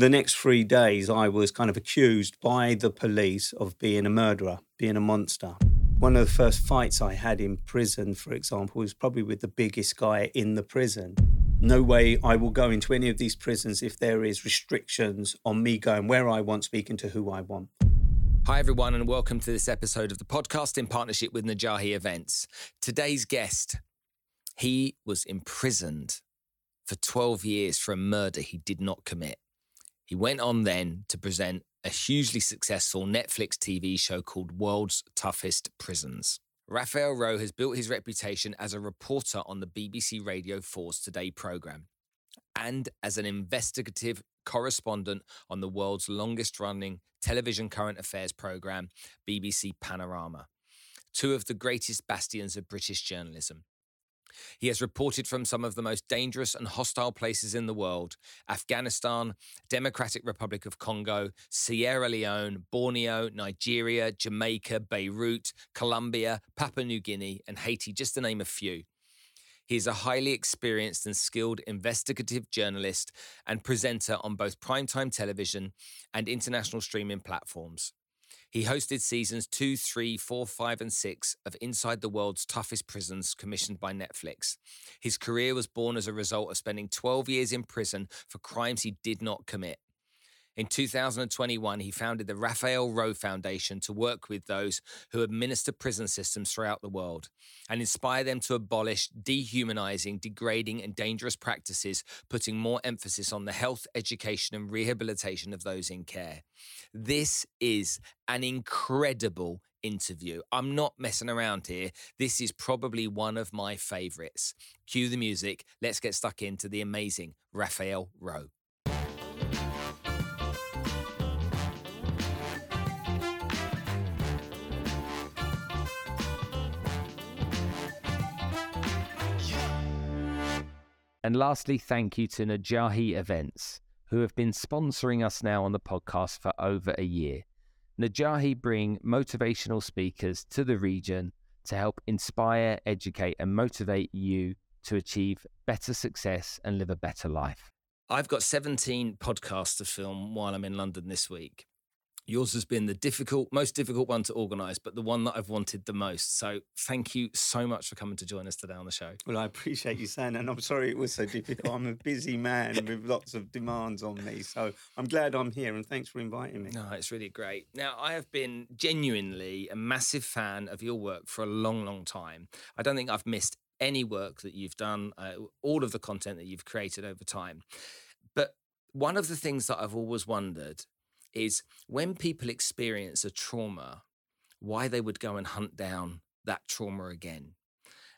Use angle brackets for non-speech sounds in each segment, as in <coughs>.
the next three days, I was kind of accused by the police of being a murderer, being a monster. One of the first fights I had in prison, for example, was probably with the biggest guy in the prison. No way I will go into any of these prisons if there is restrictions on me going where I want, speaking to who I want. Hi, everyone, and welcome to this episode of the podcast in partnership with Najahi Events. Today's guest, he was imprisoned for 12 years for a murder he did not commit. He went on then to present a hugely successful Netflix TV show called World's Toughest Prisons. Raphael Rowe has built his reputation as a reporter on the BBC Radio 4's Today programme and as an investigative correspondent on the world's longest running television current affairs programme, BBC Panorama, two of the greatest bastions of British journalism. He has reported from some of the most dangerous and hostile places in the world Afghanistan, Democratic Republic of Congo, Sierra Leone, Borneo, Nigeria, Jamaica, Beirut, Colombia, Papua New Guinea, and Haiti, just to name a few. He is a highly experienced and skilled investigative journalist and presenter on both primetime television and international streaming platforms. He hosted seasons two, three, four, five, and six of Inside the World's Toughest Prisons, commissioned by Netflix. His career was born as a result of spending 12 years in prison for crimes he did not commit. In 2021, he founded the Raphael Rowe Foundation to work with those who administer prison systems throughout the world and inspire them to abolish dehumanizing, degrading, and dangerous practices, putting more emphasis on the health, education, and rehabilitation of those in care. This is an incredible interview. I'm not messing around here. This is probably one of my favorites. Cue the music. Let's get stuck into the amazing Raphael Rowe. And lastly, thank you to Najahi Events, who have been sponsoring us now on the podcast for over a year. Najahi bring motivational speakers to the region to help inspire, educate, and motivate you to achieve better success and live a better life. I've got 17 podcasts to film while I'm in London this week. Yours has been the difficult, most difficult one to organise, but the one that I've wanted the most. So thank you so much for coming to join us today on the show. Well, I appreciate you saying that. And I'm sorry it was so difficult. I'm a busy man with lots of demands on me. So I'm glad I'm here and thanks for inviting me. No, it's really great. Now, I have been genuinely a massive fan of your work for a long, long time. I don't think I've missed any work that you've done, uh, all of the content that you've created over time. But one of the things that I've always wondered is when people experience a trauma, why they would go and hunt down that trauma again.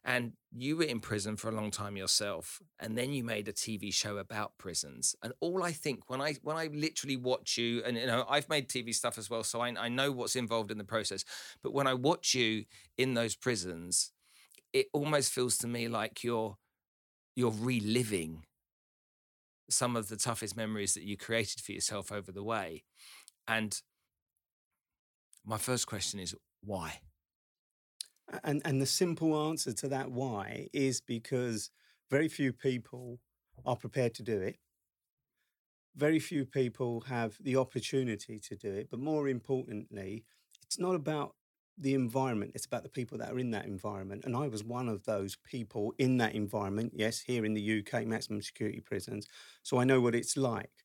And you were in prison for a long time yourself, and then you made a TV show about prisons. And all I think when I when I literally watch you, and you know I've made TV stuff as well, so I, I know what's involved in the process. But when I watch you in those prisons, it almost feels to me like you're you're reliving some of the toughest memories that you created for yourself over the way. And my first question is why? And and the simple answer to that why is because very few people are prepared to do it. Very few people have the opportunity to do it, but more importantly, it's not about the environment, it's about the people that are in that environment. And I was one of those people in that environment, yes, here in the UK, maximum security prisons. So I know what it's like.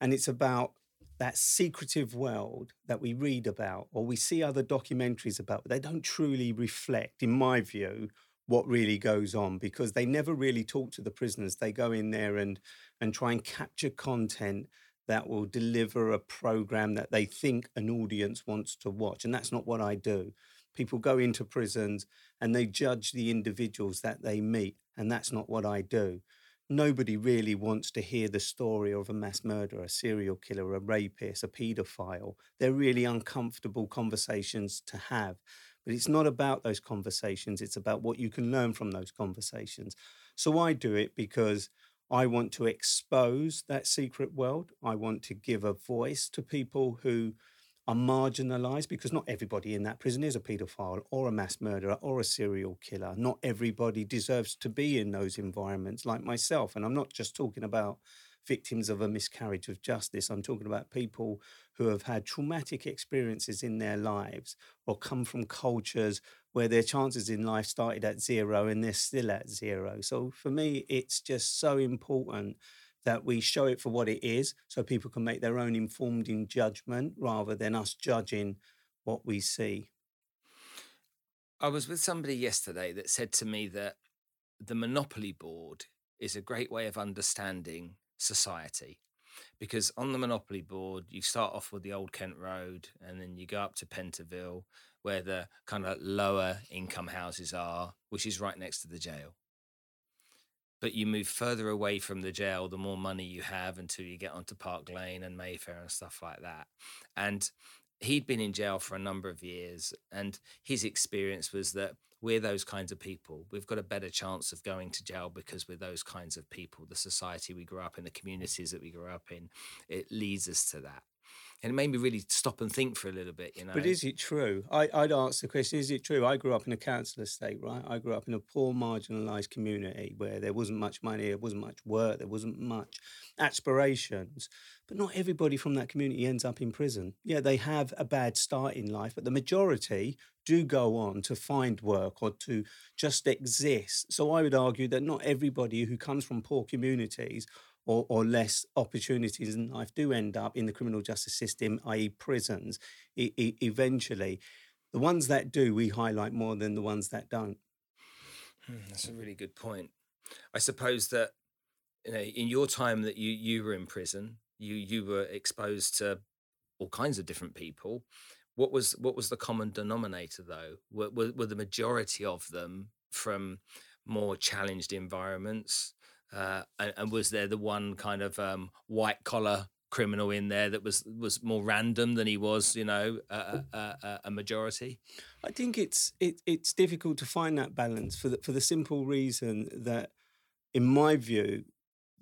And it's about that secretive world that we read about or we see other documentaries about, but they don't truly reflect, in my view, what really goes on because they never really talk to the prisoners. They go in there and and try and capture content that will deliver a program that they think an audience wants to watch. And that's not what I do. People go into prisons and they judge the individuals that they meet. And that's not what I do nobody really wants to hear the story of a mass murderer, a serial killer, a rapist, a paedophile. They're really uncomfortable conversations to have. But it's not about those conversations, it's about what you can learn from those conversations. So I do it because I want to expose that secret world. I want to give a voice to people who are marginalized because not everybody in that prison is a paedophile or a mass murderer or a serial killer. Not everybody deserves to be in those environments like myself. And I'm not just talking about victims of a miscarriage of justice. I'm talking about people who have had traumatic experiences in their lives or come from cultures where their chances in life started at zero and they're still at zero. So for me, it's just so important that we show it for what it is so people can make their own informed in judgment rather than us judging what we see. I was with somebody yesterday that said to me that the Monopoly board is a great way of understanding society. Because on the Monopoly board, you start off with the Old Kent Road and then you go up to Pentonville, where the kind of lower income houses are, which is right next to the jail. But you move further away from the jail, the more money you have until you get onto Park Lane and Mayfair and stuff like that. And he'd been in jail for a number of years, and his experience was that we're those kinds of people. We've got a better chance of going to jail because we're those kinds of people. The society we grew up in, the communities that we grew up in, it leads us to that. And it made me really stop and think for a little bit, you know. But is it true? I, would ask the question: Is it true? I grew up in a council estate, right? I grew up in a poor, marginalised community where there wasn't much money, there wasn't much work, there wasn't much aspirations. But not everybody from that community ends up in prison. Yeah, they have a bad start in life, but the majority do go on to find work or to just exist. So I would argue that not everybody who comes from poor communities or, or less opportunities in life do end up in the criminal justice system, i.e., prisons, e- e- eventually. The ones that do, we highlight more than the ones that don't. Hmm, that's a really good point. I suppose that you know, in your time that you you were in prison, you you were exposed to all kinds of different people. What was what was the common denominator though? Were, were, were the majority of them from more challenged environments? Uh, and, and, was there the one kind of um, white collar criminal in there that was was more random than he was, you know, a, a, a majority? I think it's it, it's difficult to find that balance for the for the simple reason that, in my view,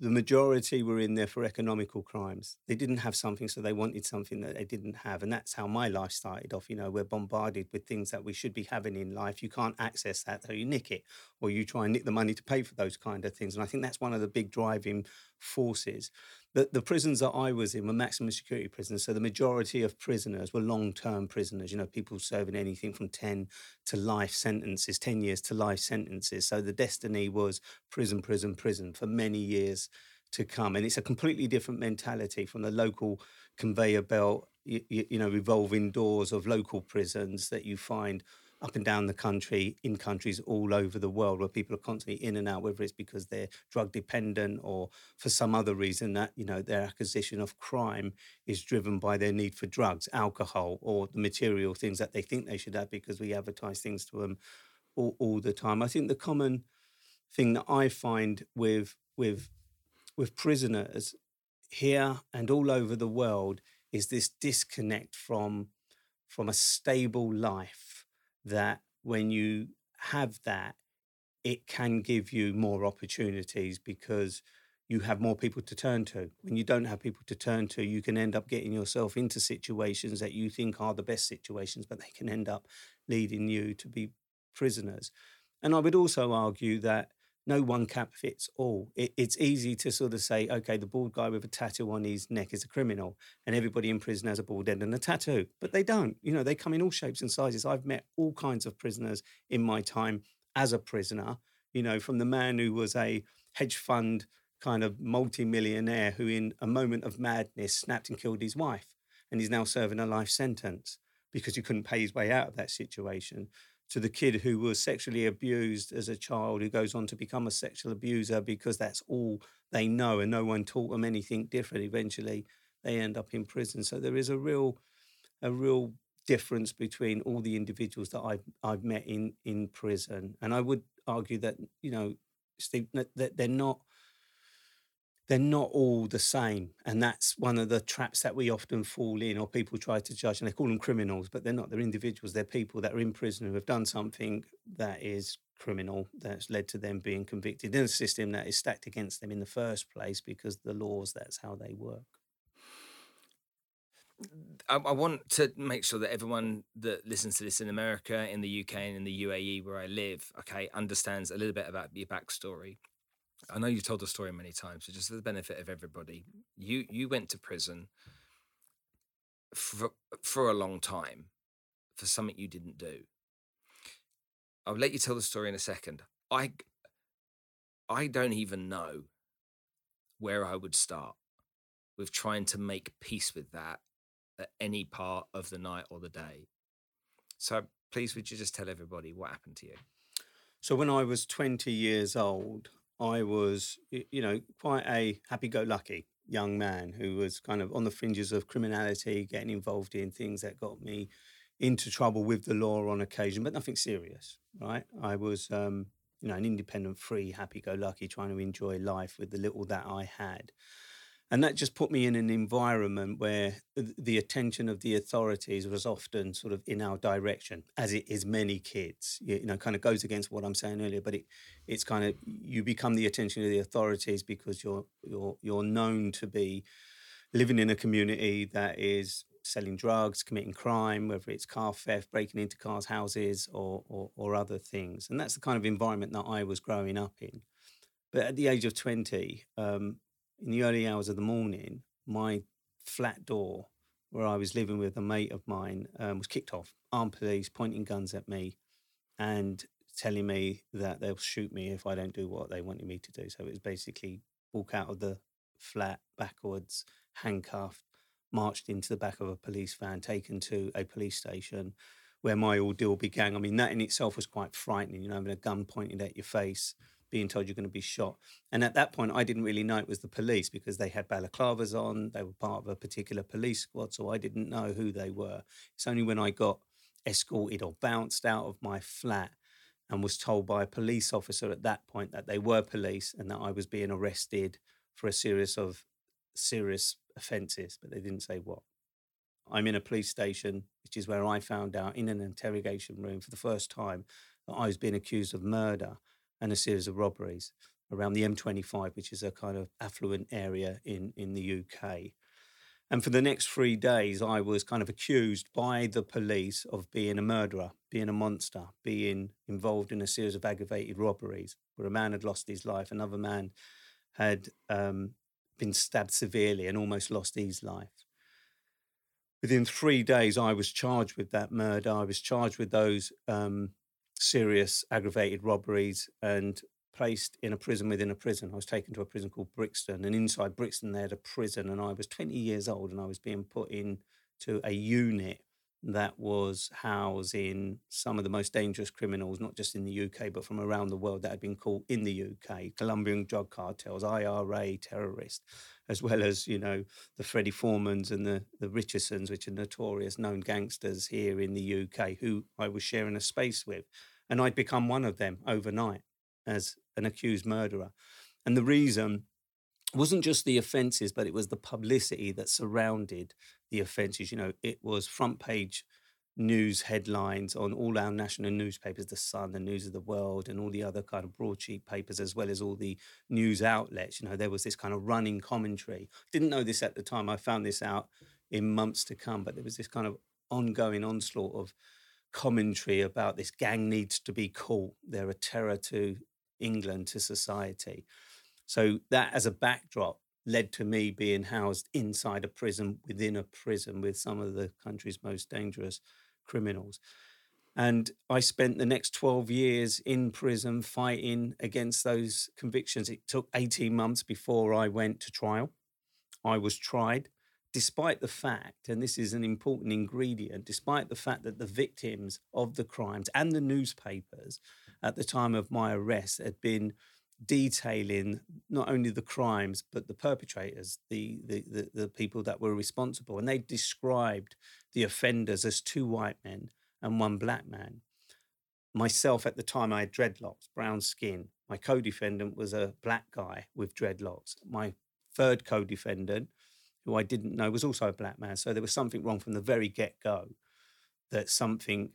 the majority were in there for economical crimes. They didn't have something, so they wanted something that they didn't have. And that's how my life started off. You know, we're bombarded with things that we should be having in life. You can't access that, so you nick it, or you try and nick the money to pay for those kind of things. And I think that's one of the big driving forces. The, the prisons that I was in were maximum security prisons. So the majority of prisoners were long term prisoners, you know, people serving anything from 10 to life sentences, 10 years to life sentences. So the destiny was prison, prison, prison for many years to come. And it's a completely different mentality from the local conveyor belt, you, you know, revolving doors of local prisons that you find up and down the country in countries all over the world where people are constantly in and out, whether it's because they're drug dependent or for some other reason that, you know, their acquisition of crime is driven by their need for drugs, alcohol, or the material things that they think they should have because we advertise things to them all, all the time. I think the common thing that I find with with with prisoners here and all over the world is this disconnect from from a stable life that when you have that, it can give you more opportunities because you have more people to turn to. When you don't have people to turn to, you can end up getting yourself into situations that you think are the best situations, but they can end up leading you to be prisoners. And I would also argue that no one cap fits all. It, it's easy to sort of say, okay, the bald guy with a tattoo on his neck is a criminal, and everybody in prison has a bald head and a tattoo. But they don't. You know, they come in all shapes and sizes. I've met all kinds of prisoners in my time as a prisoner. You know, from the man who was a hedge fund kind of multi-millionaire who, in a moment of madness, snapped and killed his wife, and he's now serving a life sentence because he couldn't pay his way out of that situation to the kid who was sexually abused as a child who goes on to become a sexual abuser because that's all they know and no one taught them anything different. Eventually they end up in prison. So there is a real a real difference between all the individuals that I've I've met in in prison. And I would argue that you know Steve that they're not they're not all the same. And that's one of the traps that we often fall in, or people try to judge, and they call them criminals, but they're not. They're individuals. They're people that are in prison who have done something that is criminal, that's led to them being convicted in a system that is stacked against them in the first place because the laws, that's how they work. I, I want to make sure that everyone that listens to this in America, in the UK, and in the UAE, where I live, okay, understands a little bit about your backstory I know you've told the story many times, but just for the benefit of everybody, you you went to prison for for a long time for something you didn't do. I'll let you tell the story in a second. I I don't even know where I would start with trying to make peace with that at any part of the night or the day. So please would you just tell everybody what happened to you? So when I was 20 years old, I was, you know, quite a happy-go-lucky young man who was kind of on the fringes of criminality, getting involved in things that got me into trouble with the law on occasion, but nothing serious, right? I was, um, you know, an independent, free, happy-go-lucky, trying to enjoy life with the little that I had and that just put me in an environment where the attention of the authorities was often sort of in our direction as it is many kids. You know kind of goes against what i'm saying earlier but it it's kind of you become the attention of the authorities because you're you're you're known to be living in a community that is selling drugs committing crime whether it's car theft breaking into cars houses or, or or other things. And that's the kind of environment that i was growing up in. But at the age of 20 um, in the early hours of the morning, my flat door where I was living with a mate of mine um, was kicked off. Armed police pointing guns at me and telling me that they'll shoot me if I don't do what they wanted me to do. So it was basically walk out of the flat backwards, handcuffed, marched into the back of a police van, taken to a police station where my ordeal began. I mean, that in itself was quite frightening, you know, having a gun pointed at your face being told you're going to be shot. And at that point, I didn't really know it was the police because they had balaclavas on. They were part of a particular police squad. So I didn't know who they were. It's only when I got escorted or bounced out of my flat and was told by a police officer at that point that they were police and that I was being arrested for a series of serious offences, but they didn't say what. I'm in a police station, which is where I found out in an interrogation room for the first time that I was being accused of murder and a series of robberies around the M25, which is a kind of affluent area in, in the UK. And for the next three days, I was kind of accused by the police of being a murderer, being a monster, being involved in a series of aggravated robberies where a man had lost his life, another man had um, been stabbed severely and almost lost his life. Within three days, I was charged with that murder. I was charged with those um, serious aggravated robberies and placed in a prison within a prison. I was taken to a prison called Brixton, and inside Brixton they had a prison, and I was 20 years old, and I was being put into a unit that was housing some of the most dangerous criminals, not just in the UK, but from around the world that had been caught in the UK, Colombian drug cartels, IRA terrorists, as well as, you know, the Freddie Foremans and the, the Richardsons, which are notorious known gangsters here in the UK, who I was sharing a space with. And I'd become one of them overnight as an accused murderer. And the reason wasn't just the offences, but it was the publicity that surrounded the offences. You know, it was front page news headlines on all our national newspapers, The Sun, The News of the World, and all the other kind of broadsheet papers, as well as all the news outlets. You know, there was this kind of running commentary. Didn't know this at the time. I found this out in months to come, but there was this kind of ongoing onslaught of commentary about this gang needs to be caught. They're a terror to England, to society. So that as a backdrop led to me being housed inside a prison within a prison with some of the country's most dangerous criminals. And I spent the next 12 years in prison fighting against those convictions. It took 18 months before I went to trial. I was tried, despite the fact, and this is an important ingredient, despite the fact that the victims of the crimes and the newspapers at the time of my arrest had been detailing not only the crimes but the perpetrators, the, the the the, people that were responsible, and they described the offenders as two white men and one black man. Myself at the time, I had dreadlocks, brown skin. My co-defendant was a black guy with dreadlocks. My third co-defendant, who I didn't know, was also a black man. So there was something wrong from the very get-go. That something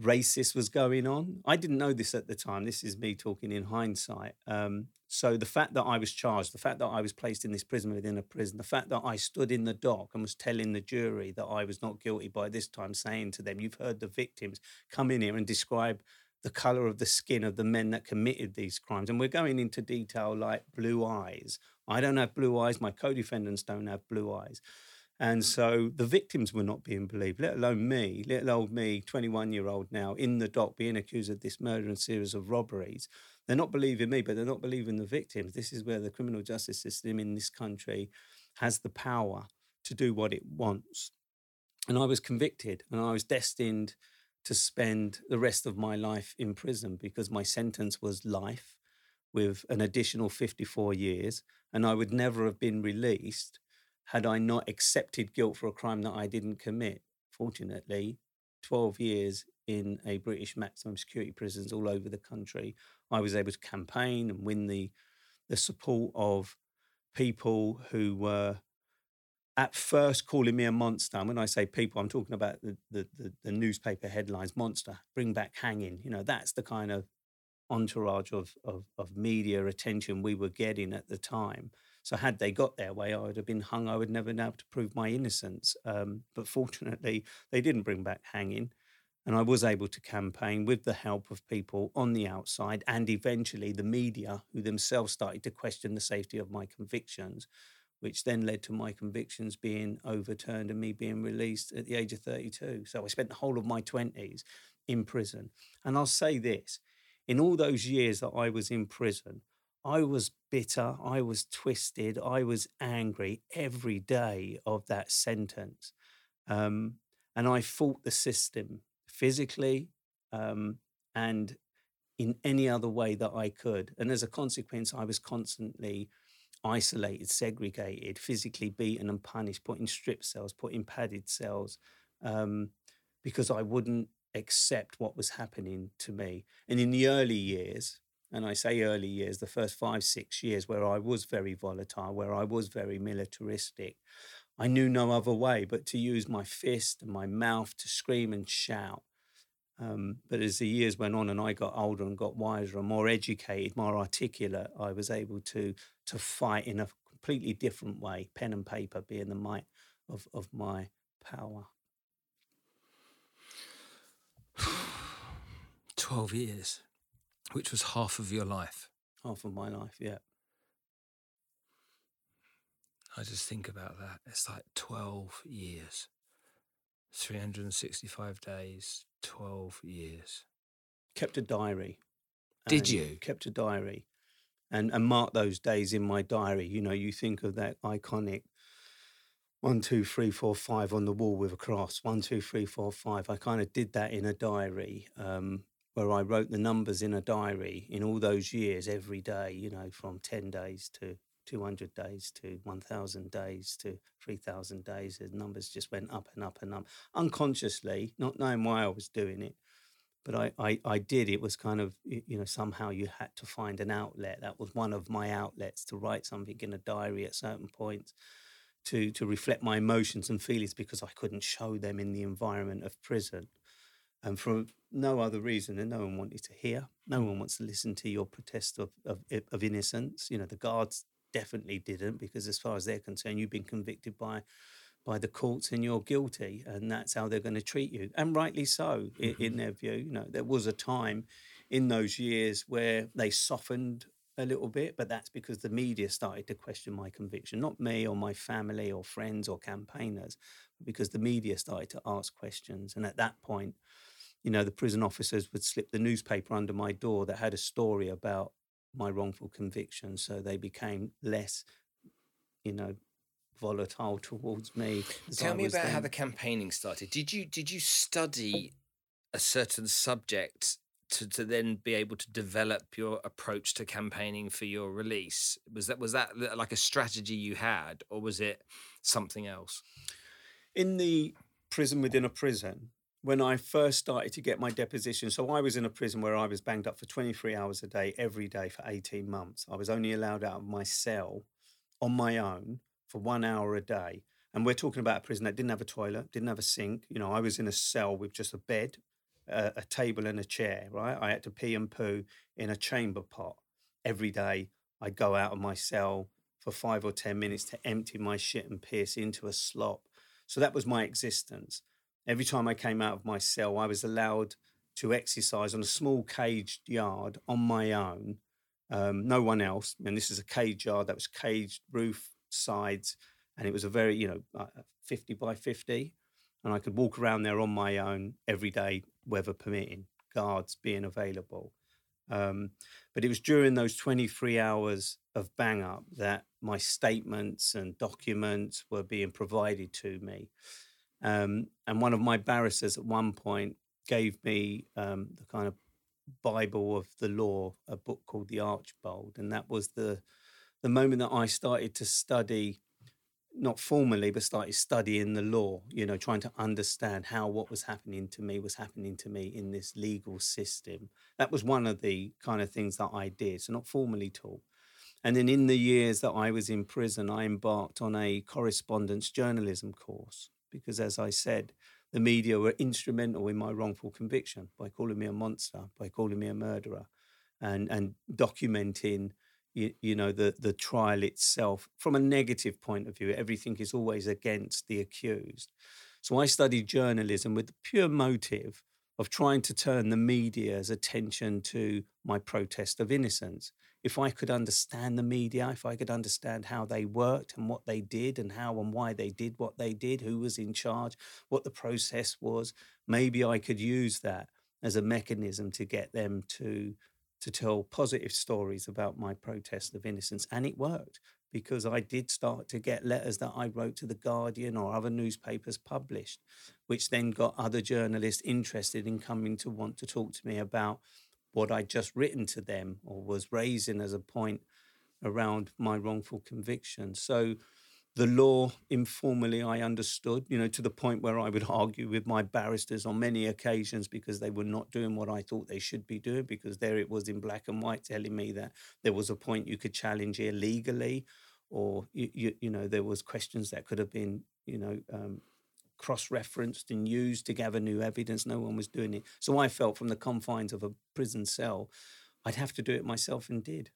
racist was going on. I didn't know this at the time. This is me talking in hindsight. Um, so the fact that I was charged, the fact that I was placed in this prison within a prison, the fact that I stood in the dock and was telling the jury that I was not guilty by this time, saying to them, "You've heard the victims. Come in here and describe." the color of the skin of the men that committed these crimes. And we're going into detail like blue eyes. I don't have blue eyes. My co defendants don't have blue eyes. And so the victims were not being believed, let alone me, little old me, 21 year old now, in the dock being accused of this murder and series of robberies. They're not believing me, but they're not believing the victims. This is where the criminal justice system in this country has the power to do what it wants. And I was convicted and I was destined to spend the rest of my life in prison because my sentence was life with an additional 54 years. And I would never have been released had I not accepted guilt for a crime that I didn't commit. Fortunately, 12 years in a British maximum security prisons all over the country, I was able to campaign and win the the support of people who were at first calling me a monster. And when I say people, I'm talking about the, the, the, the newspaper headlines, monster, bring back hanging. You know, that's the kind of entourage of, of, of media attention we were getting at the time. So had they got their way, I would have been hung. I would never been able to prove my innocence. Um, but fortunately, they didn't bring back hanging. And I was able to campaign with the help of people on the outside and eventually the media, who themselves started to question the safety of my convictions, which then led to my convictions being overturned and me being released at the age of 32. So I spent the whole of my 20s in prison. And I'll say this in all those years that I was in prison, I was bitter, I was twisted, I was angry every day of that sentence. Um, and I fought the system physically um, and in any other way that I could. And as a consequence, I was constantly isolated, segregated, physically beaten and punished, put in strip cells, put in padded cells, um, because I wouldn't accept what was happening to me. And in the early years, and I say early years, the first five, six years where I was very volatile, where I was very militaristic, I knew no other way but to use my fist and my mouth to scream and shout. Um, but as the years went on and I got older and got wiser and more educated, more articulate, I was able to to fight in a completely different way, pen and paper being the might of, of my power. <sighs> 12 years which was half of your life. Half of my life, yeah. I just think about that. It's like 12 years, 365 days, 12 years. Kept a diary. Did you? Kept a diary and, and marked those days in my diary. You know, you think of that iconic one, two, three, four, five on the wall with a cross. One, two, three, four, five. I kind of did that in a diary. Um, where I wrote the numbers in a diary in all those years, every day, you know, from 10 days to 200 days to 1,000 days to 3,000 days. The numbers just went up and up and up unconsciously, not knowing why I was doing it. But I, I, I did. It was kind of, you know, somehow you had to find an outlet. That was one of my outlets to write something in a diary at certain points to, to reflect my emotions and feelings because I couldn't show them in the environment of prison and for no other reason and no one wanted to hear. No one wants to listen to your protest of, of, of innocence. You know, the guards definitely didn't because as far as they're concerned, you've been convicted by by the courts and you're guilty and that's how they're going to treat you and rightly so in, mm-hmm. in their view you know there was a time in those years where they softened a little bit, but that's because the media started to question my conviction, not me or my family or friends or campaigners, because the media started to ask questions. And at that point, you know, the prison officers would slip the newspaper under my door that had a story about my wrongful conviction. So they became less, you know, volatile <laughs> towards me. Tell me about then. how the campaigning started. Did you did you study oh a certain subject to, to then be able to develop your approach to campaigning for your release? Was that was that uh, like a strategy you had, or was it something else? In the prison within a prison, when I first started to get my deposition. So I was in a prison where I was banged up for 23 hours a day, every day for 18 months. I was only allowed out of my cell on my own for one hour a day. And we're talking about a prison that didn't have a toilet, didn't have a sink. You know, I was in a cell with just a bed, a, a table, and a chair, right? I had to pee and poo in a chamber pot every day. I'd go out of my cell for five or 10 minutes to empty my shit and piss into a slop. So that was my existence every time I came out of my cell, I was allowed to exercise on a small caged yard on my own, um, no one else. And this is a cage yard that was caged roof sides, and it was a very you know uh, 50 by 50, and I could walk around there on my own every day, weather permitting, guards being available. Um, but it was during those 23 hours of bang up that my statements and documents were being provided to me. Um, and one of my barristers at one point gave me um, the kind of Bible of the law, a book called The Archbold. And that was the, the moment that I started to study not formally, but started studying the law, you know, trying to understand how what was happening to me was happening to me in this legal system. That was one of the kind of things that I did. So, not formally taught. And then in the years that I was in prison, I embarked on a correspondence journalism course because, as I said, the media were instrumental in my wrongful conviction by calling me a monster, by calling me a murderer, and, and documenting you, you know the the trial itself from a negative point of view. Everything is always against the accused. So i studied journalism with the pure motive of trying to turn the media's attention to my protest of innocence if i could understand the media if i could understand how they worked and what they did and how and why they did what they did who was in charge what the process was maybe i could use that as a mechanism to get them to to tell positive stories about my protest of innocence. And it worked because I did start to get letters that I wrote to The Guardian or other newspapers published, which then got other journalists interested in coming to want to talk to me about what I'd just written to them or was raising as a point around my wrongful conviction. So the law informally I understood, you know, to the point where I would <laughs> argue with my barristers on many occasions because they were not doing what I thought they should be doing, because there it was in black and white telling me that there was a point you could challenge illegally, or you, you, you know, there was questions that could have been, you know, um, cross-referenced and used to gather new evidence. No one was doing it. So I felt from the confines of a prison cell, I'd have to do it myself and did.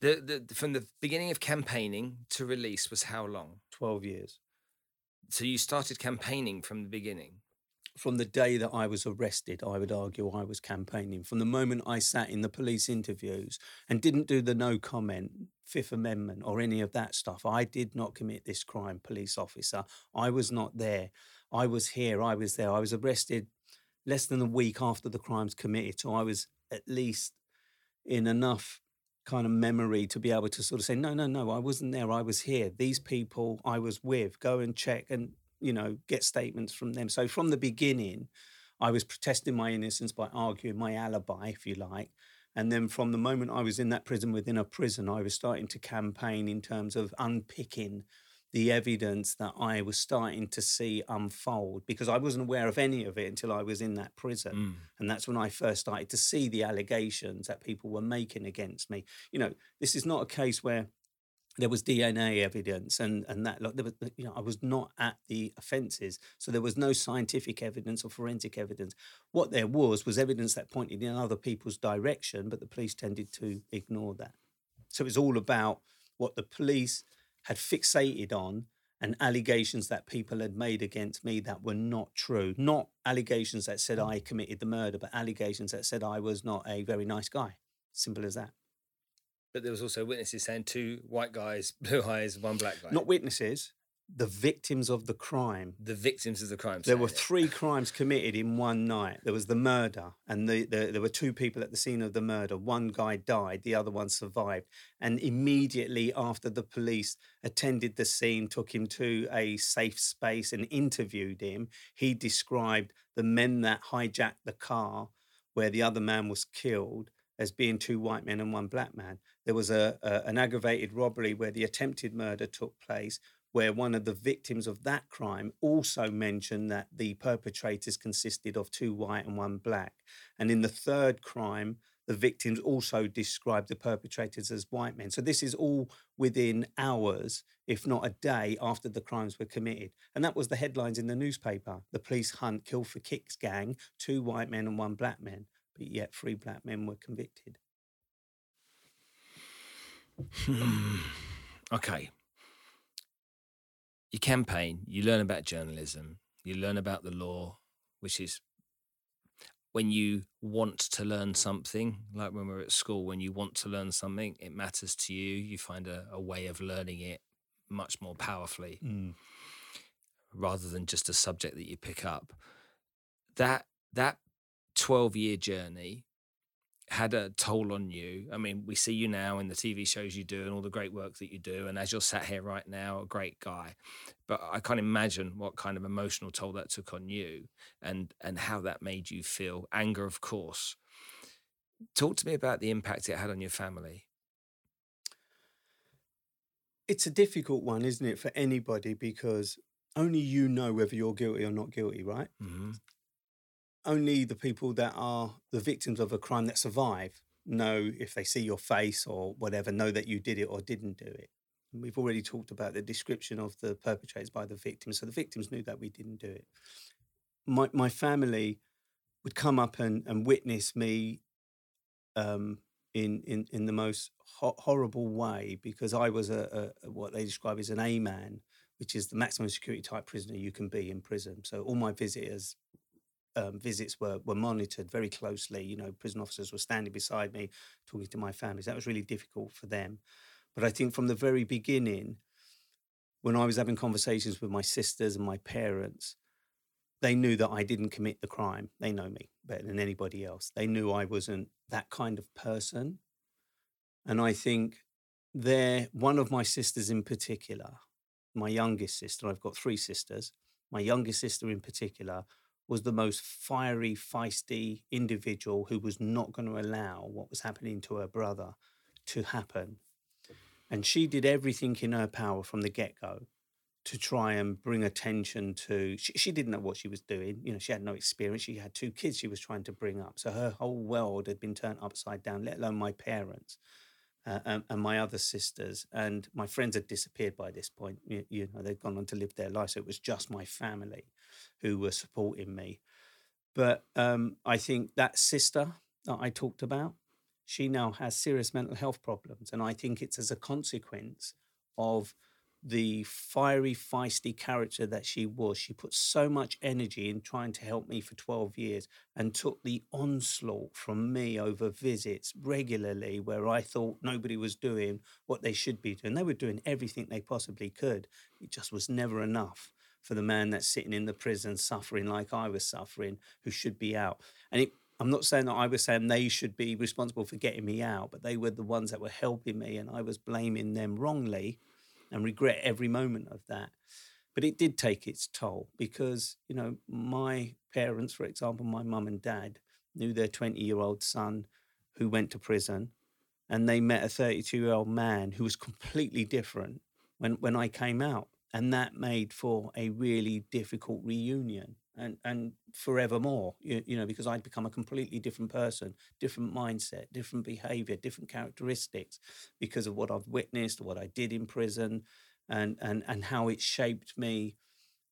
The, the from the beginning of campaigning to release was how long? Twelve years. So you started campaigning from the beginning. From the day that I was arrested, I would argue I was campaigning. From the moment I sat in the police interviews and didn't do the no comment, Fifth Amendment, or any of that stuff, I did not commit this crime, police officer. I was not there. I was here. I was there. I was arrested less than a week after the crimes committed. So I was at least in enough kind of memory to be able to sort of say, no, no, no, I wasn't there. I was here. These people I was with, go and check and, you know, get statements from them. So from the beginning, I was protesting my innocence by arguing my alibi, if you like. And then from the moment I was in that prison within a prison, I was starting to campaign in terms of unpicking the evidence that I was starting to see unfold because I wasn't aware of any of it until I was in that prison. Mm. And that's when I first started to see the allegations that people were making against me. You know, this is not a case where there was DNA evidence and and that like there was you know I was not at the offences so there was no scientific evidence or forensic evidence what there was was evidence that pointed in other people's direction but the police tended to ignore that so it was all about what the police had fixated on and allegations that people had made against me that were not true. Not allegations that said I committed the murder, but allegations that said I was not a very nice guy. Simple as that. But there was also witnesses saying two white guys, <laughs> blue eyes, one black guy. Not witnesses the victims of the crime. The victims of the crime. There were three <laughs> crimes committed in one night. There was the murder, and the, the, there were two people at the scene of the murder. One guy died, the other one survived. And immediately after the police attended the scene, took him to a safe space and interviewed him, he described the men that hijacked the car where the other man was killed as being two white men and one black man. There was a, a, an aggravated robbery where the attempted murder took place, where one of the victims of that crime also mentioned that the perpetrators consisted of two white and one black. And in the third crime, the victims also described the perpetrators as white men. So this is all within hours, if not a day, after the crimes were committed. And that was the headlines in the newspaper. The police hunt kill for kicks gang, two white men and one black man. But yet three black men were convicted. okay you campaign, you learn about journalism, you learn about the law, which is when you want to learn something, like when we're at school, when you want to learn something, it matters to you. You find a, a way of learning it much more powerfully Mm. rather than just a subject that you pick up. That that 12 year journey had a toll on you. I mean, we see you now in the TV shows you do and all the great work that you do. And as you're sat here right now, a great guy. But I can't imagine what kind of emotional toll that took on you and and how that made you feel. Anger, of course. Talk to me about the impact it had on your family. It's a difficult one, isn't it, for anybody because only you know whether you're guilty or not guilty, right? hmm Only the people that are the victims of a crime that survive know if they see your face or whatever, know that you did it or didn't do it. And we've already talked about the description of the perpetrators by the victims. So the victims knew that we didn't do it. My, my family would come up and, and witness me um, in, in, in the most ho- horrible way because I was a, a, what they describe as an A man, which is the maximum security type prisoner you can be in prison. So all my visitors um, visits were were monitored very closely. You know, prison officers were standing beside me, talking to my families. That was really difficult for them. But I think from the very beginning, when I was having conversations with my sisters and my parents, they knew that I didn't commit the crime. They know me better than anybody else. They knew I wasn't that kind of person. And I think they're one of my sisters in particular, my youngest sister, I've got three sisters, my youngest sister in particular was the most fiery, feisty individual who was not going to allow what was happening to her brother to happen. And she did everything in her power from the get go to try and bring attention to. She, she didn't know what she was doing. You know, she had no experience. She had two kids she was trying to bring up. So her whole world had been turned upside down, let alone my parents. Uh, and, and my other sisters and my friends had disappeared by this point. You, you know, they'd gone on to live their life, so it was just my family who were supporting me. But um, I think that sister that I talked about, she now has serious mental health problems. And I think it's as a consequence of the fiery, feisty character that she was. She put so much energy in trying to help me for 12 years and took the onslaught from me over visits regularly where I thought nobody was doing what they should be doing. They were doing everything they possibly could. It just was never enough for the man that's sitting in the prison suffering like I was suffering, who should be out. And it, I'm not saying that I was saying they should be responsible for getting me out, but they were the ones that were helping me, and I was blaming them wrongly and regret every moment of that. But it did take its toll because, you know, my parents, for example, my mum and dad, knew their 20 year old son who went to prison, and they met a 32 year old man who was completely different when, when I came out and that made for a really difficult reunion and and forevermore you, you know because i'd become a completely different person different mindset different behavior different characteristics because of what i've witnessed what i did in prison and and and how it shaped me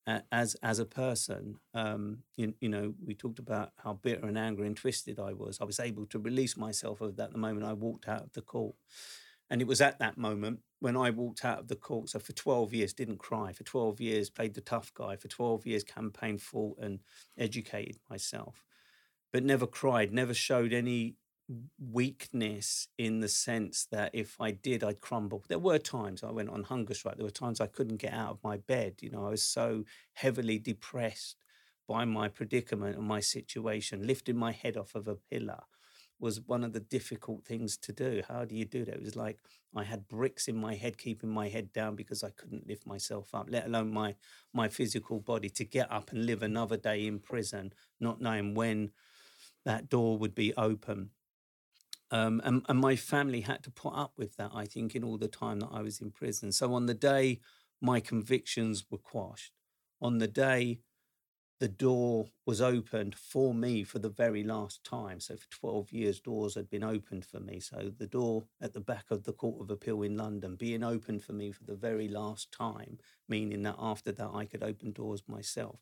uh, as as a person. Um you, you know we talked about how bitter and angry and twisted i was. I was able to release myself of that the moment i walked out of the court and it was at that moment when I walked out of the court. So for 12 years, didn't cry. For 12 years, played the tough guy. For 12 years, campaigned, fought, and educated myself, but never cried, never showed any weakness in the sense that if I did, I'd crumble. There were times I went on hunger strike. There were times I couldn't get out of my bed. You know, I was so heavily depressed by my predicament and my situation, lifting my head off of a pillar was one of the difficult things to do. How do you do that? It was like I had bricks in my head, keeping my head down because I couldn't lift myself up, let alone my my physical body to get up and live another day in prison, not knowing when that door would be open. Um, and, and my family had to put up with that, I think, in all the time that I was in prison. So on the day my convictions were quashed, on the day the door was opened for me for the very last time. So for 12 years, doors had been opened for me. So the door at the back of the Court of Appeal in London being opened for me for the very last time, meaning that after that I could open doors myself.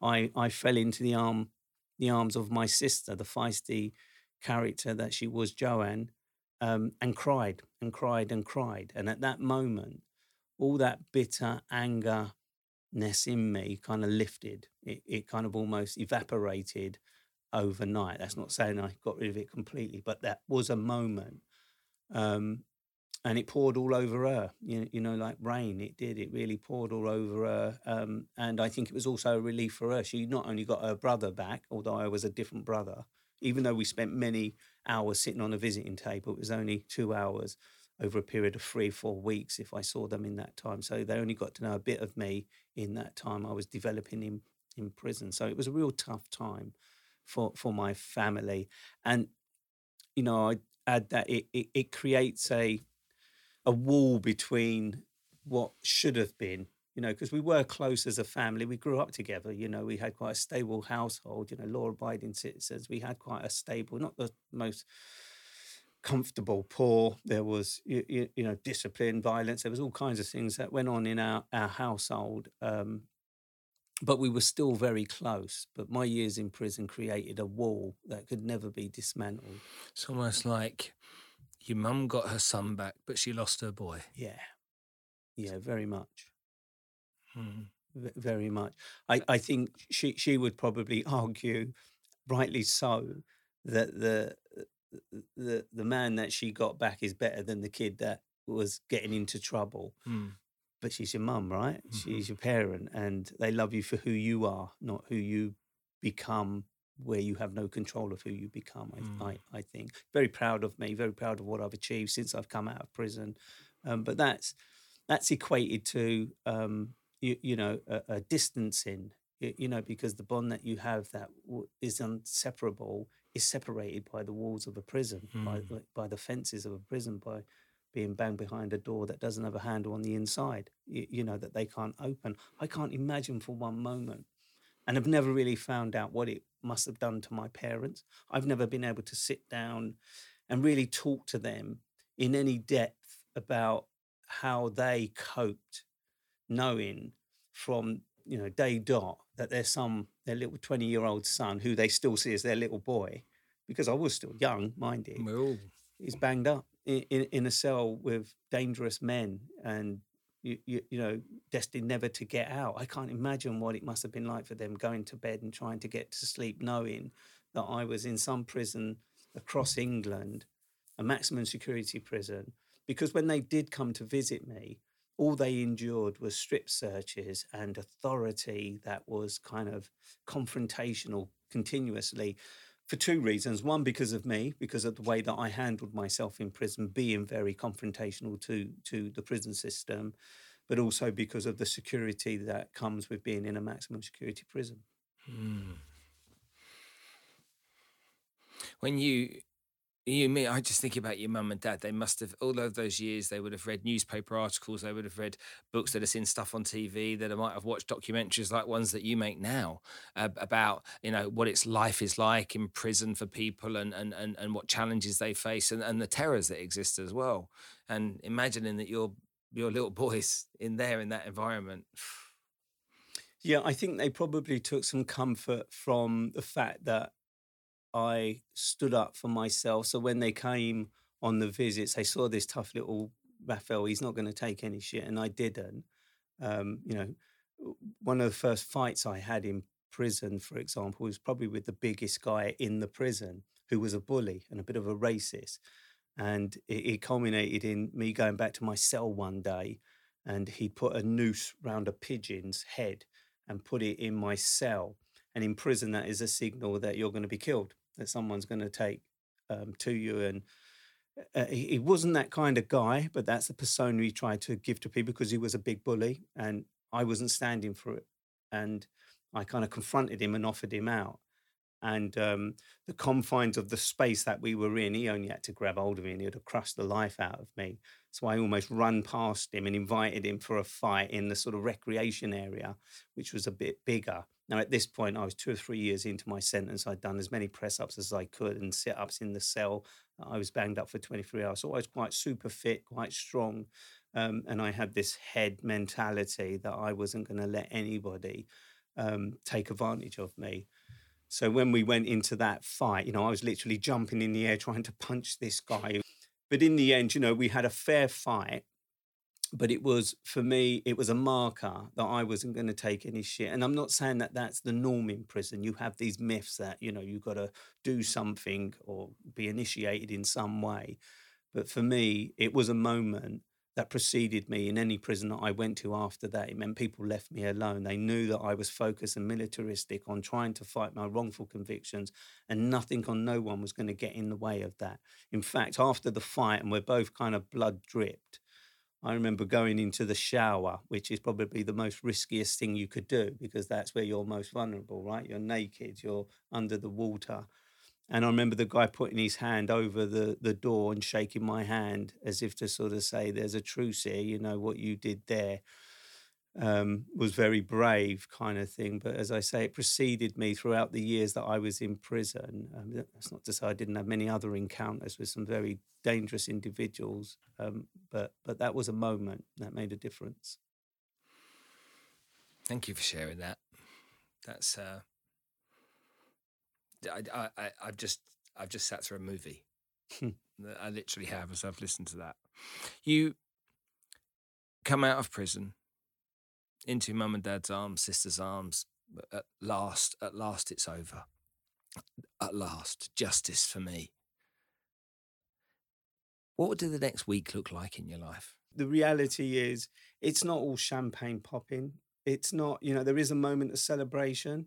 I, I fell into the arm the arms of my sister, the feisty character that she was, Joanne, um, and cried and cried and cried. And at that moment, all that bitter anger, ness in me kind of lifted. It, it kind of almost evaporated. overnight. That's not saying I got rid of it completely, but that was a moment. Um, and it poured all over her, you you know, like rain. It did. It really poured all over her. Um, and I think it was also a relief for her. She not only got her brother back, although I was a different brother, even though we spent many hours sitting on a visiting table, it was only two hours over a period of three, four weeks if I saw them in that time. So they only got to know a bit of me in that time I was developing in, in prison. So it was a real tough time for, for my family. And, you know, I add that it, it, it creates a, a wall between what should have been you know, because we were close as a family. We grew up together. You know, we had quite a stable household. You know, law-abiding citizens. We had quite a stable, not the most comfortable, poor. There was, you, you know, discipline, violence. There was all kinds of things that went on in our our household. Um, but we were still very close. But my years in prison created a wall that could never be dismantled. It's almost like your mum got her son back, but she lost her boy. Yeah, yeah, very much. Mm. very much. I, I think she she would probably <laughs> argue, rightly so, that the the the man that she got back is better than the kid that was getting into trouble. Mm. But she's your mum, right? Mm-hmm. She's your parent, and they love you for who you are, not who you become. Where you have no control of who you become, I, mm. I, I think. Very proud of me, very proud of what I've achieved since I've come out of prison. Um, but that's that's equated to um, you, you know a, a distancing you, you, know because the bond that you have that w- is inseparable is separated by the walls of a prison mm. by, hmm. by the fences of a prison by being banged behind a door that doesn't have a handle on the inside you, you know that they can't open i can't imagine for one moment and i've never really found out what it must have done to my parents i've never been able to sit down and really talk to them in any depth about how they coped knowing from you know day dot that their son, their little twenty year old son, who they still see as their little boy, because I was still young, mind you, he's banged up in, in, in, a cell with dangerous men and you, you, you know destined never to get out. I can't imagine what it must have been like for them going to bed and trying to get to sleep, knowing that I was in some prison across England, a maximum security prison. Because when they did come to visit me, all they endured was strip searches and authority that was kind of confrontational continuously for two reasons. One, because of me, because of the way that I handled myself in prison, being very confrontational to, to the prison system, but also because of the security that comes with being in a maximum security prison. Hmm. When you you mean I just think about your mum and dad. They must have all of those years. They would have read newspaper articles. They would have read books. They'd have seen stuff on TV. That I might have watched documentaries like ones that you make now uh, about you know what its life is like in prison for people and and and, and what challenges they face and, and the terrors that exist as well. And imagining that your your little boys in there in that environment. <sighs> Yeah, I think they probably took some comfort from the fact that I stood up for myself. So when they came on the visits, they saw this tough little Raphael. He's not going to take any shit, and I didn't. Um, you know, one of the first fights I had in prison, for example, was probably with the biggest guy in the prison, who was a bully and a bit of a racist. And it, it culminated in me going back to my cell one day, and he put a noose round a pigeon's head and put it in my cell. And in prison, that is a signal that you're going to be killed that someone's going to take um, to you. And uh, he, he, wasn't that kind of guy, but that's the persona he tried to give to people because he was a big bully, and I wasn't standing for it. And I kind of confronted him and offered him out. And um, the confines of the space that we were in, he only had to grab hold of me and he would have crushed the life out of me. So I almost ran past him and invited him for a fight in the sort of recreation area, which was a bit bigger. Now, at this point, I was two or three years into my sentence. I'd done as many press ups as I could and sit ups in the cell. I was banged up for 23 hours. So I was quite super fit, quite strong. Um, and I had this head mentality that I wasn't going to let anybody um, take advantage of me. So when we went into that fight, you know, I was literally jumping in the air trying to punch this guy. But in the end, you know, we had a fair fight. But it was for me it was a marker that i wasn't going to take any shit and i'm not saying that that's the norm in prison you have these myths that you know you've got to do something or be initiated in some way but for me it was a moment that preceded me in any prison that I went to after that. It meant people left me alone. They knew that I was focused and militaristic on trying to fight my wrongful convictions, and nothing on no one was going to get in the way of that. In fact, after the fight, and we're both kind of blood dripped, I remember going into the shower, which is probably the most riskiest thing you could do because that's where you're most vulnerable, right? You're naked, you're under the water. And I remember the guy putting his hand over the, the door and shaking my hand as if to sort of say, There's a truce here, you know, what you did there um, was very brave, kind of thing. But as I say, it preceded me throughout the years that I was in prison. Um, that's not to say I didn't have many other encounters with some very dangerous individuals, um, but, but that was a moment that made a difference. Thank you for sharing that. That's uh, I, I, I've just, I've just sat through a movie. Hmm. I literally have, as I've listened to that. You come out of prison into mum and dad's arms, sister's arms. At last, at last, it's over. At last, justice for me. What would the next week look like in your life? The reality is, it's not all champagne popping. It's not, you know, there is a moment of celebration,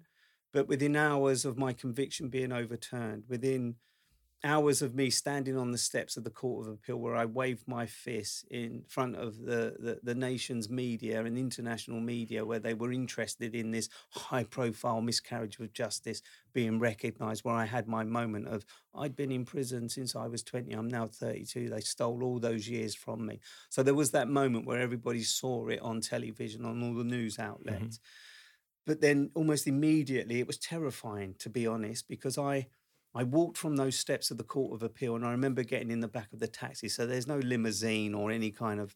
but within hours of my conviction being overturned, within hours of me standing on the steps of the Court of Appeal where I waved my fist in front of the, the, the, nation's media and international media where they were interested in this high profile miscarriage of justice being recognized, where I had my moment of I'd been in prison since I was 20, I'm now 32. They stole all those years from me. So there was that moment where everybody saw it on television, on all the news outlets. Mm-hmm but then almost immediately it was terrifying to be honest because i i walked from those steps of the court of appeal and i remember getting in the back of the taxi so there's no limousine or any kind of